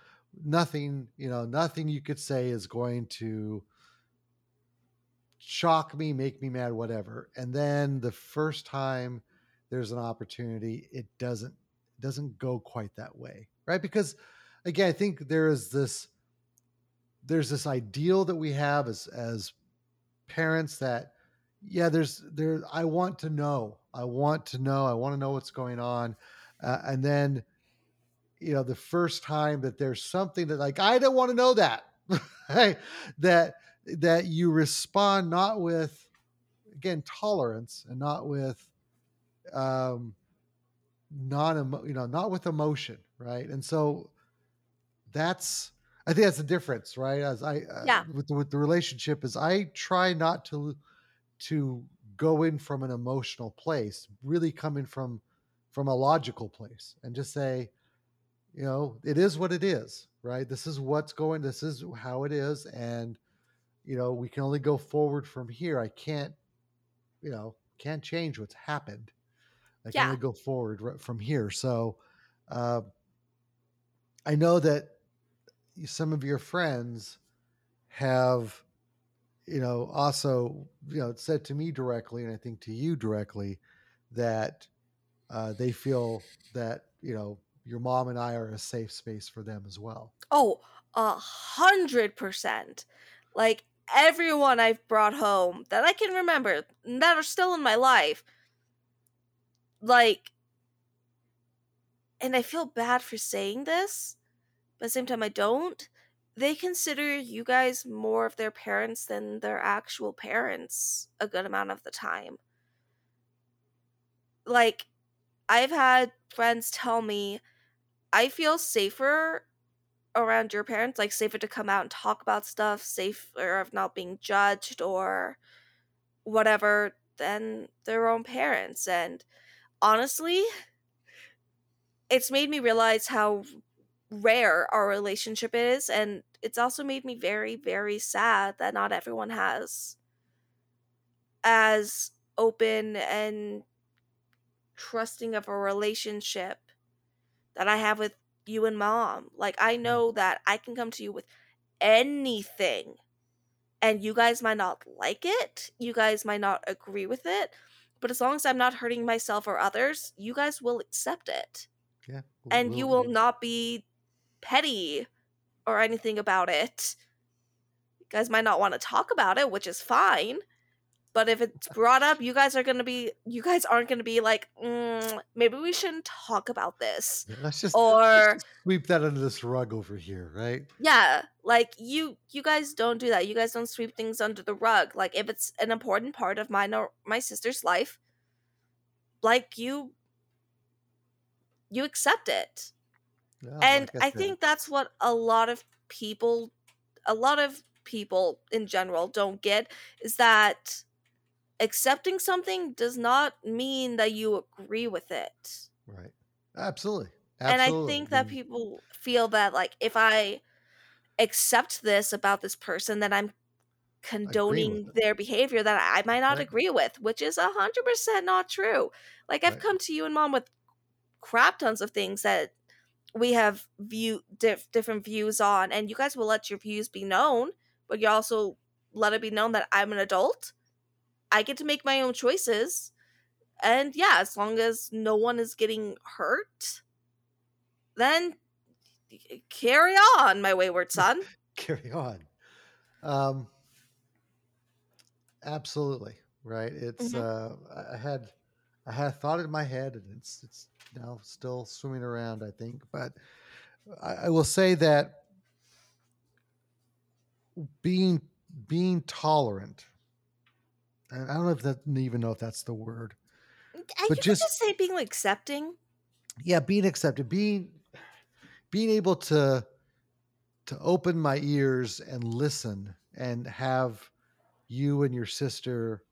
nothing you know nothing you could say is going to shock me make me mad whatever. And then the first time there's an opportunity it doesn't doesn't go quite that way right? Because again i think there is this there's this ideal that we have as as parents that yeah there's there i want to know i want to know i want to know what's going on uh, and then you know the first time that there's something that like i don't want to know that right? that that you respond not with again tolerance and not with um non you know not with emotion right and so that's i think that's the difference right as i uh, Yeah. with the, with the relationship is i try not to to go in from an emotional place really coming from from a logical place and just say you know it is what it is right? This is what's going this is how it is and you know we can only go forward from here. I can't you know can't change what's happened. I can Yeah. only go forward from here. So uh, i know that some of your friends have you know also you know said to me directly and i think to you directly that uh, they feel that you know your mom and i are a safe space for them as well Oh, a hundred percent. Like everyone I've brought home that I can remember that are still in my life. Like, and I feel bad for saying this, but at the same time, I don't. They consider you guys more of their parents than their actual parents a good amount of the time. Like, I've had friends tell me, I feel safer around your parents, like safer to come out and talk about stuff, safer of not being judged or whatever than their own parents. And honestly, it's made me realize how rare our relationship is. And it's also made me very, very sad that not everyone has as open and trusting of a relationship that I have with you and mom. Like I know that I can come to you with anything and you guys might not like it, you guys might not agree with it, but as long as I'm not hurting myself or others, you guys will accept it. yeah And you will we'll- not be petty or anything about it. You guys might not want to talk about it, which is fine. But if it's brought up, you guys are gonna be, you guys aren't gonna be like, mm, maybe we shouldn't talk about this, let's just or sweep that under this rug over here right? Yeah like you you guys don't do that. You guys don't sweep things under the rug. Like if it's an important part of mine or my sister's life like you you accept it. And i said, think that's what a lot of people a lot of people in general don't get is that accepting something does not mean that you agree with it. Right. Absolutely. And i think that people feel that like if i accept this about this person then i'm condoning their behavior that i might not Right. agree with which is a hundred percent not true. Like i've Right. come to you and mom with crap tons of things that we have view diff, different views on and you guys will let your views be known but you also let it be known that i'm an adult i get to make my own choices and yeah as long as no one is getting hurt then carry on my wayward son carry on. Um, absolutely right. It's Mhm. uh, I- had I had a thought in my head, and it's it's now still swimming around. I think, but I, I will say that being being tolerant, I don't know if that even know if that's the word. I But just- just say being accepting. Yeah being accepted being being able to to open my ears and listen and have you and your sister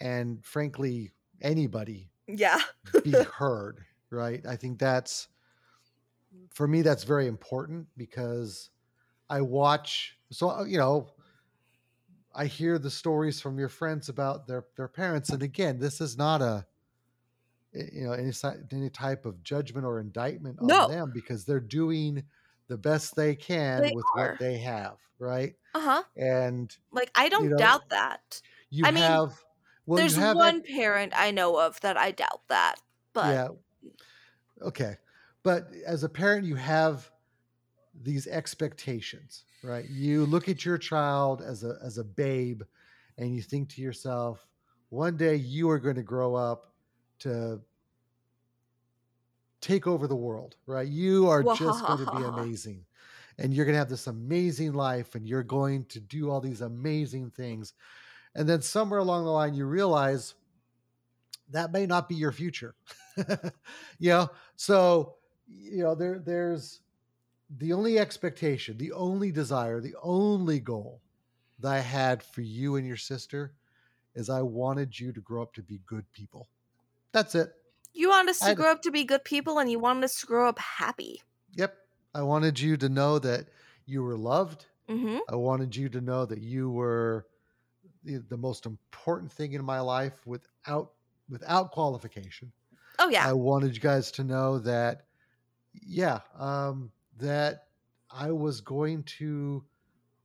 and frankly anybody yeah. be heard right? I think that's for me that's very important because i watch so you know i hear the stories from your friends about their their parents and again this is not a you know any any type of judgment or indictment on No. them because they're doing the best they can They with are. what they have right? Uh-huh. And like i don't know, doubt that. you I mean, have well there's you have one parent i know of that i doubt that but yeah. Okay. But as a parent you have these expectations right? You look at your child as a as a babe and you think to yourself one day you are going to grow up to take over the world right? You are just going to be amazing and you're going to have this amazing life and you're going to do all these amazing things and then somewhere along the line you realize that may not be your future. you know, so you know there there's the only expectation, the only desire, the only goal that I had for you and your sister is I wanted you to grow up to be good people. That's it. You want us to I- grow up to be good people and you want us to grow up happy. Yep. I wanted you to know that you were loved. Mm-hmm. I wanted you to know that you were the, the most important thing in my life without without qualification. Oh yeah. I wanted you guys to know that, yeah, um, that I was going to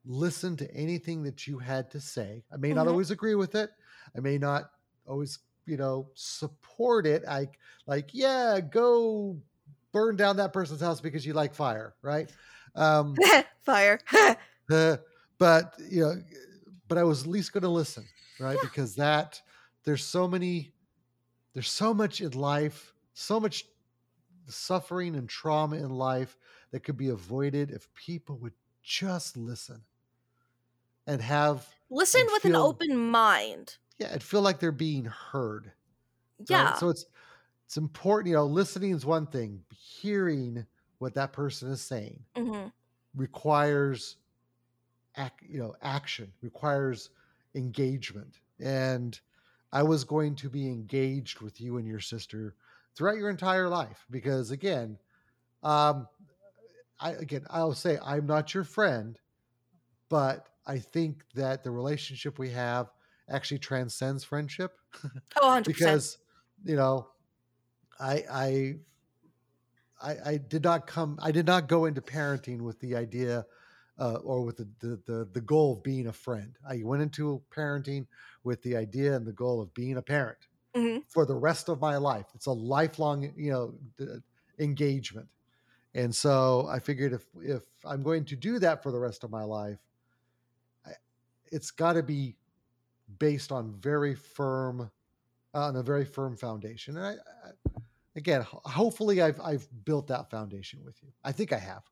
listen to anything that you had to say. I may not Mhm. always agree with it. I may not always, you know, support it. I like, yeah, go burn down that person's house because you like fire, right? Um, Fire. uh, but you know, but I was at least going to listen, right? Because that there's so many, there's so much in life, so much suffering and trauma in life that could be avoided if people would just listen and have Listen and with an open mind. yeah, and feel like they're being heard. right? Yeah. So it's it's important, you know, listening is one thing, hearing what that person is saying hmm requires ac- you know action requires engagement and i was going to be engaged with you and your sister throughout your entire life because again um i again i'll say i'm not your friend but i think that the relationship we have actually transcends friendship Oh, 100%. because you know I, I i i did not come i did not go into parenting with the idea uh, or with the, the the the goal of being a friend i went into parenting with the idea and the goal of being a parent Mhm. for the rest of my life it's a lifelong you know d- engagement and so i figured if if i'm going to do that for the rest of my life I, it's got to be based on very firm on a very firm foundation. And I, I again, hopefully, I've I've built that foundation with you. I think I have.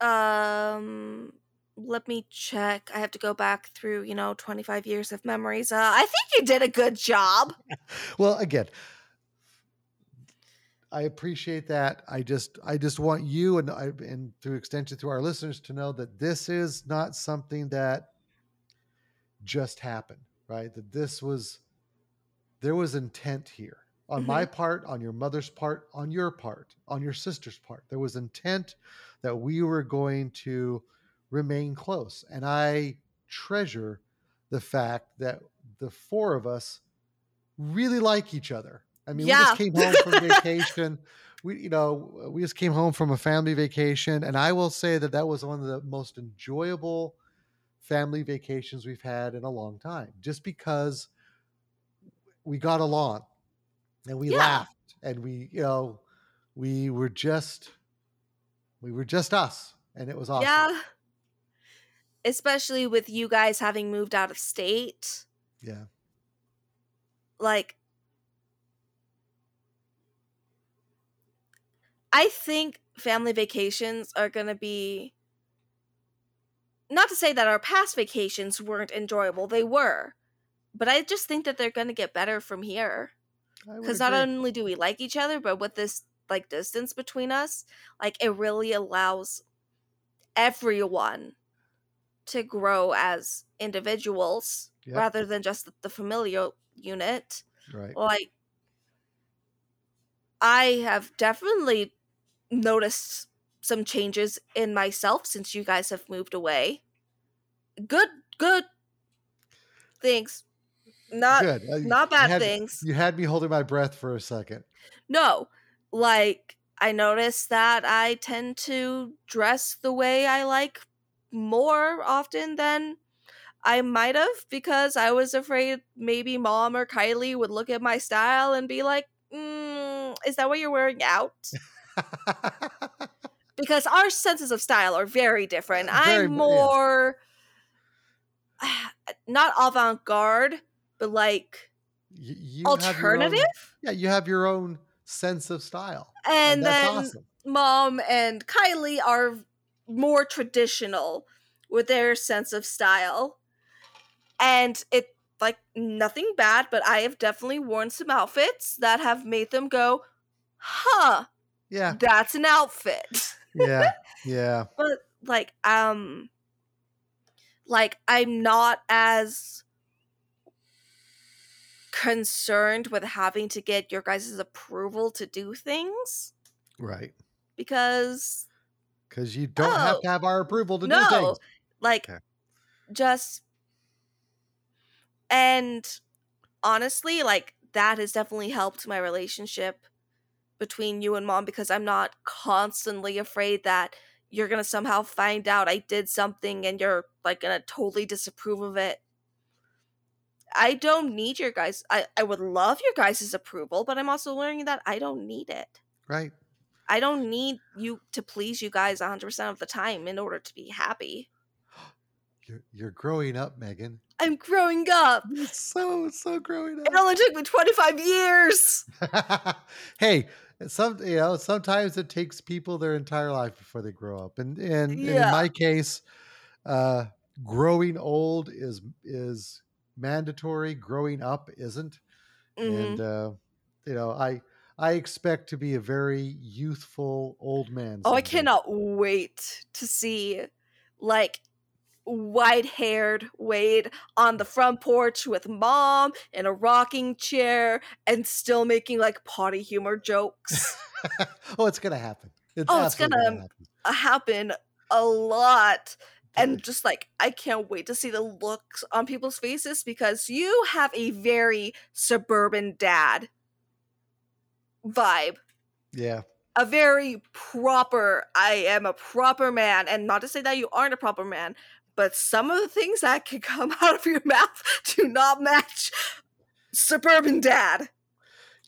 Um, let me check. I have to go back through, you know, 25 years of memories. Uh, I think you did a good job. Well, again, I appreciate that. I just I just want you and I and through extension through our listeners to know that this is not something that just happened, right? That this was there was intent here on my mm-hmm. part, on your mother's part, on your part, on your sister's part. There was intent that we were going to remain close. And I treasure the fact that the four of us really like each other. I mean, we just came home from vacation. We, you know, we just came home from a family vacation, and I will say that that was one of the most enjoyable family vacations we've had in a long time. Just because we got along, and we Yeah. laughed, and we, you know, we were just, we were just us, and it was awesome. Yeah. Especially with you guys having moved out of state. Yeah. Like, I think family vacations are going to be. Not to say that our past vacations weren't enjoyable, they were. But I just think that they're going to get better from here. Because not only do we like each other but with this like distance between us like it really allows everyone to grow as individuals Yep. rather than just the familial unit right. like i have definitely noticed some changes in myself since you guys have moved away good good things not Good. Uh, not you bad had- things You had me holding my breath for a second. No, like I noticed that I tend to dress the way I like more often than I might have because I was afraid maybe mom or Kylie would look at my style and be like, mm, "Is that what you're wearing out?" Because our senses of style are very different. Very I'm more not avant-garde, but like you, you have your own- alternative. yeah, you have your own sense of style, and, that's then awesome. mom and Kylie are more traditional with their sense of style. And it like nothing bad, but I have definitely worn some outfits that have made them go, huh, Yeah. that's an outfit. Yeah. Yeah. but like um like I'm not as concerned with having to get your guys' approval to do things Right. because Because you don't have Oh, to have our approval to do no things. like Okay. just and honestly like that has definitely helped my relationship between you and mom because i'm not constantly afraid that you're gonna somehow find out i did something and you're like gonna totally disapprove of it i don't need your guys i, I would love your guys' approval but i'm also learning that i don't need it Right. i don't need you to please you guys 100% of the time in order to be happy You're you're growing up, Megan. i'm growing up You're so so growing up. It only took me 25 years. hey, some you know sometimes it takes people their entire life before they grow up, and and, and in my case, uh, growing old is is mandatory. Growing up isn't, Mhm. and uh, you know I I expect to be a very youthful old man. Oh, I cannot wait to see like white haired Wade on the front porch with mom in a rocking chair and still making like potty humor jokes. oh, it's gonna happen. It's Oh, it's absolutely gonna- happen. Happen a lot. And just like, I can't wait to see the looks on people's faces because you have a very suburban dad vibe. Yeah. a very proper i am a proper man and not to say that you aren't a proper man but some of the things that can come out of your mouth do not match suburban dad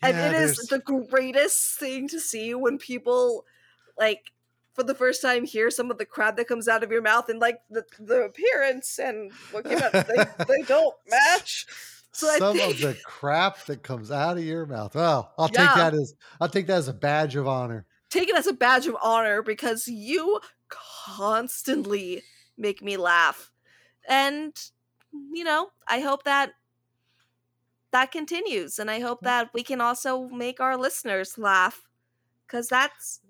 and Yeah, it is there's- the greatest thing to see when people like for the first time hear some of the crap that comes out of your mouth and like the, the appearance and what came out they, they don't match so some think- of the crap that comes out of your mouth. Well, I'll take that as I'll take that as a badge of honor. take it as a badge of honor because you constantly make me laugh. And you know, I hope that that continues and I hope that we can also make our listeners laugh cuz that's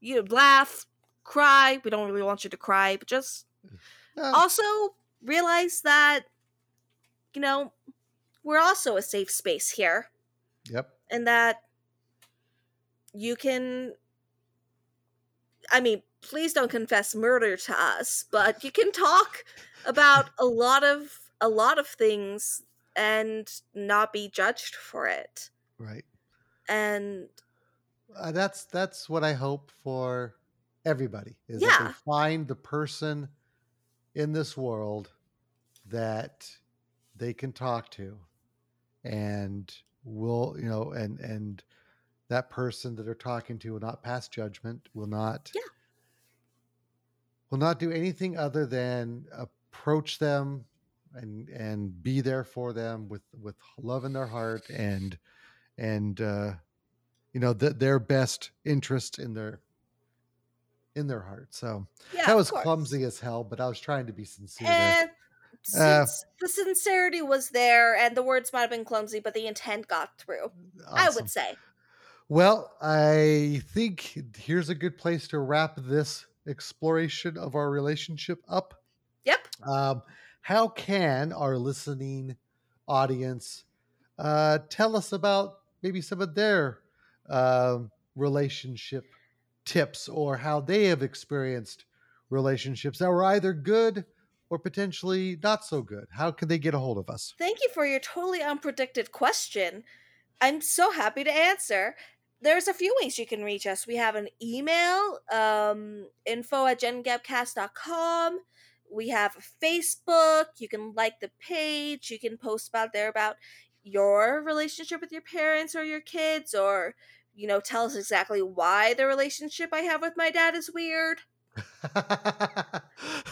you laugh, cry. We don't really want you to cry, but just Uh, also realize that you know, we're also a safe space here yep. and that you can i mean please don't confess murder to us but you can talk about a lot of a lot of things and not be judged for it Right. and Uh, that's that's what I hope for everybody is that they find the person in this world that they can talk to and will you know and and that person that they're talking to will not pass judgment will not Yeah. Will not do anything other than approach them and and be there for them with with love in their heart and and uh you know th- their best interest in their in their heart. So yeah that was clumsy as hell but i was trying to be sincere. And Uh, the sincerity was there and the words might have been clumsy but the intent got through i would say. Well, I think here's a good place to wrap this exploration of our relationship up. yep Um, how can our listening audience uh, tell us about maybe some of their um, relationship tips or how they have experienced relationships that were either good or potentially not so good? How can they get a hold of us? Thank you for your totally unpredicted question. I'm so happy to answer. There's a few ways you can reach us. We have an email, um, info at gengapcast.com. We have Facebook. You can like the page. You can post about there about your relationship with your parents or your kids, or, you know, tell us exactly why the relationship I have with my dad is weird.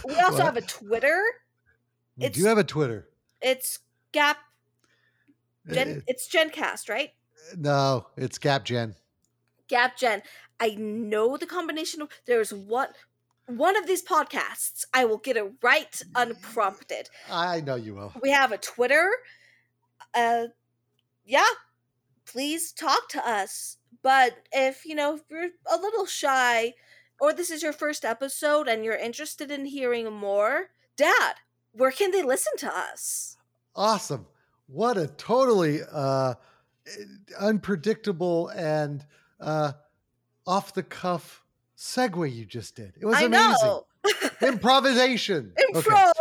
We also Well, have a Twitter. we it's- do have a Twitter. It's Gap Gen it's Gencast, right? No, it's Gap Gen. Gap Gen. I know the combination of there's one one of these podcasts, I will get it right unprompted. I know you will. We have a Twitter. Uh, yeah, please talk to us. But if you know if you're a little shy, or this is your first episode and you're interested in hearing more, Dad, where can they listen to us? Awesome. What a totally uh, unpredictable and uh, off the cuff segue you just did. It was I amazing. know. Improvisation. Okay.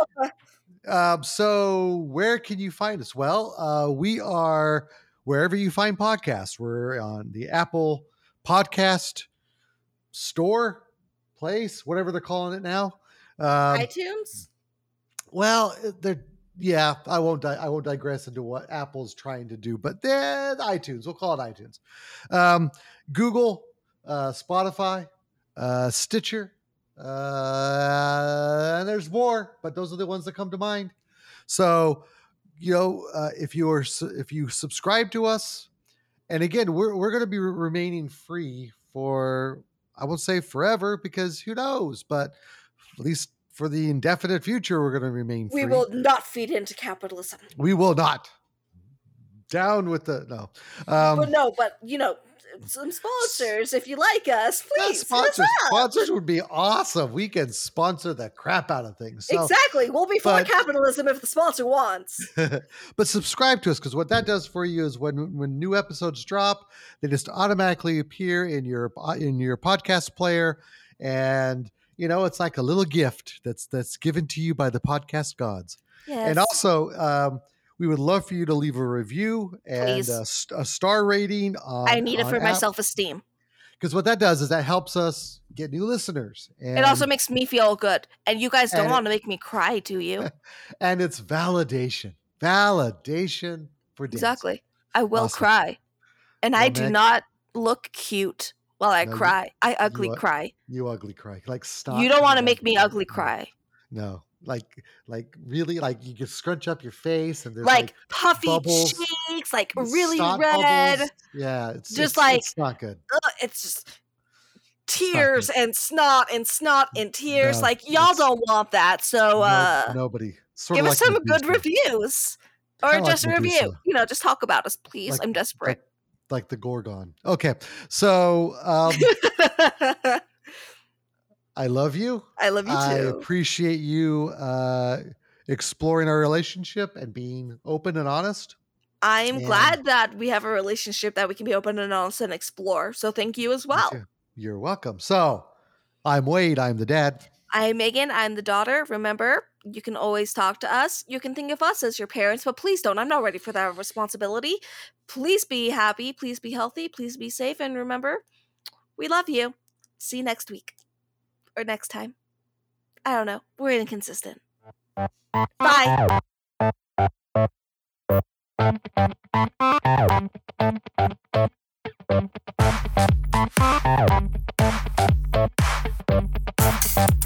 Um, so where can you find us? Well, uh, we are wherever you find podcasts. We're on the Apple Podcast Store, place, whatever they're calling it now. Um, iTunes. well, they're yeah. I won't. Di- I won't digress into what Apple's trying to do, but then iTunes. We'll call it iTunes. Um, Google, uh, Spotify, uh, Stitcher, uh, and there's more, but those are the ones that come to mind. So, you know, uh, if you are if you subscribe to us, and again, we're we're going to be re- remaining free for I won't say forever because who knows, but at least for the indefinite future, we're going to remain free. We will not feed into capitalism. We will not. Down with the no. Um, but no, but you know, some sponsors, if you like us, yeah, please. us sponsors, sponsors would be awesome. We can sponsor the crap out of things. So, exactly. We'll be for but- capitalism if the sponsor wants. but subscribe to us because what that does for you is when when new episodes drop, they just automatically appear in your in your podcast player, and you know it's like a little gift that's that's given to you by the podcast gods. Yes. And also, um, we would love for you to leave a review and a, a star rating. On, I need it for my self esteem. because what that does is that helps us get new listeners and It also makes me feel good. And you guys don't want to make me cry, do you? and it's validation validation for dance. exactly. I will Awesome. cry. And Well, I do Meg- not look cute while I No, you- cry. I ugly are- cry. you ugly cry like stop You don't want to make me ugly cry. no like like really like you can scrunch up your face and there's Like, like, puffy bubbles, cheeks, like really red. bubbles. yeah it's Just it's- like- it's not good Ugh, it's just tears and snot and snot and tears. No, like y'all don't want that. So uh nobody sort give us like some good reviews. Or Kinda like just a review. You know, just talk about us, please. Like- I'm desperate. Like the gorgon okay so um i love you I love you too. I appreciate you uh, exploring our relationship and being open and honest. I'm and- glad that we have a relationship that we can be open and honest and explore. So thank you as well. You're welcome. So, I'm Wade. I'm the dad. I'm Megan. I'm the daughter. Remember, you can always talk to us. You can think of us as your parents, but please don't. I'm not ready for that responsibility. Please be happy. Please be healthy. Please be safe. And remember, we love you. See you next week or next time. I don't know. We're inconsistent. Bye.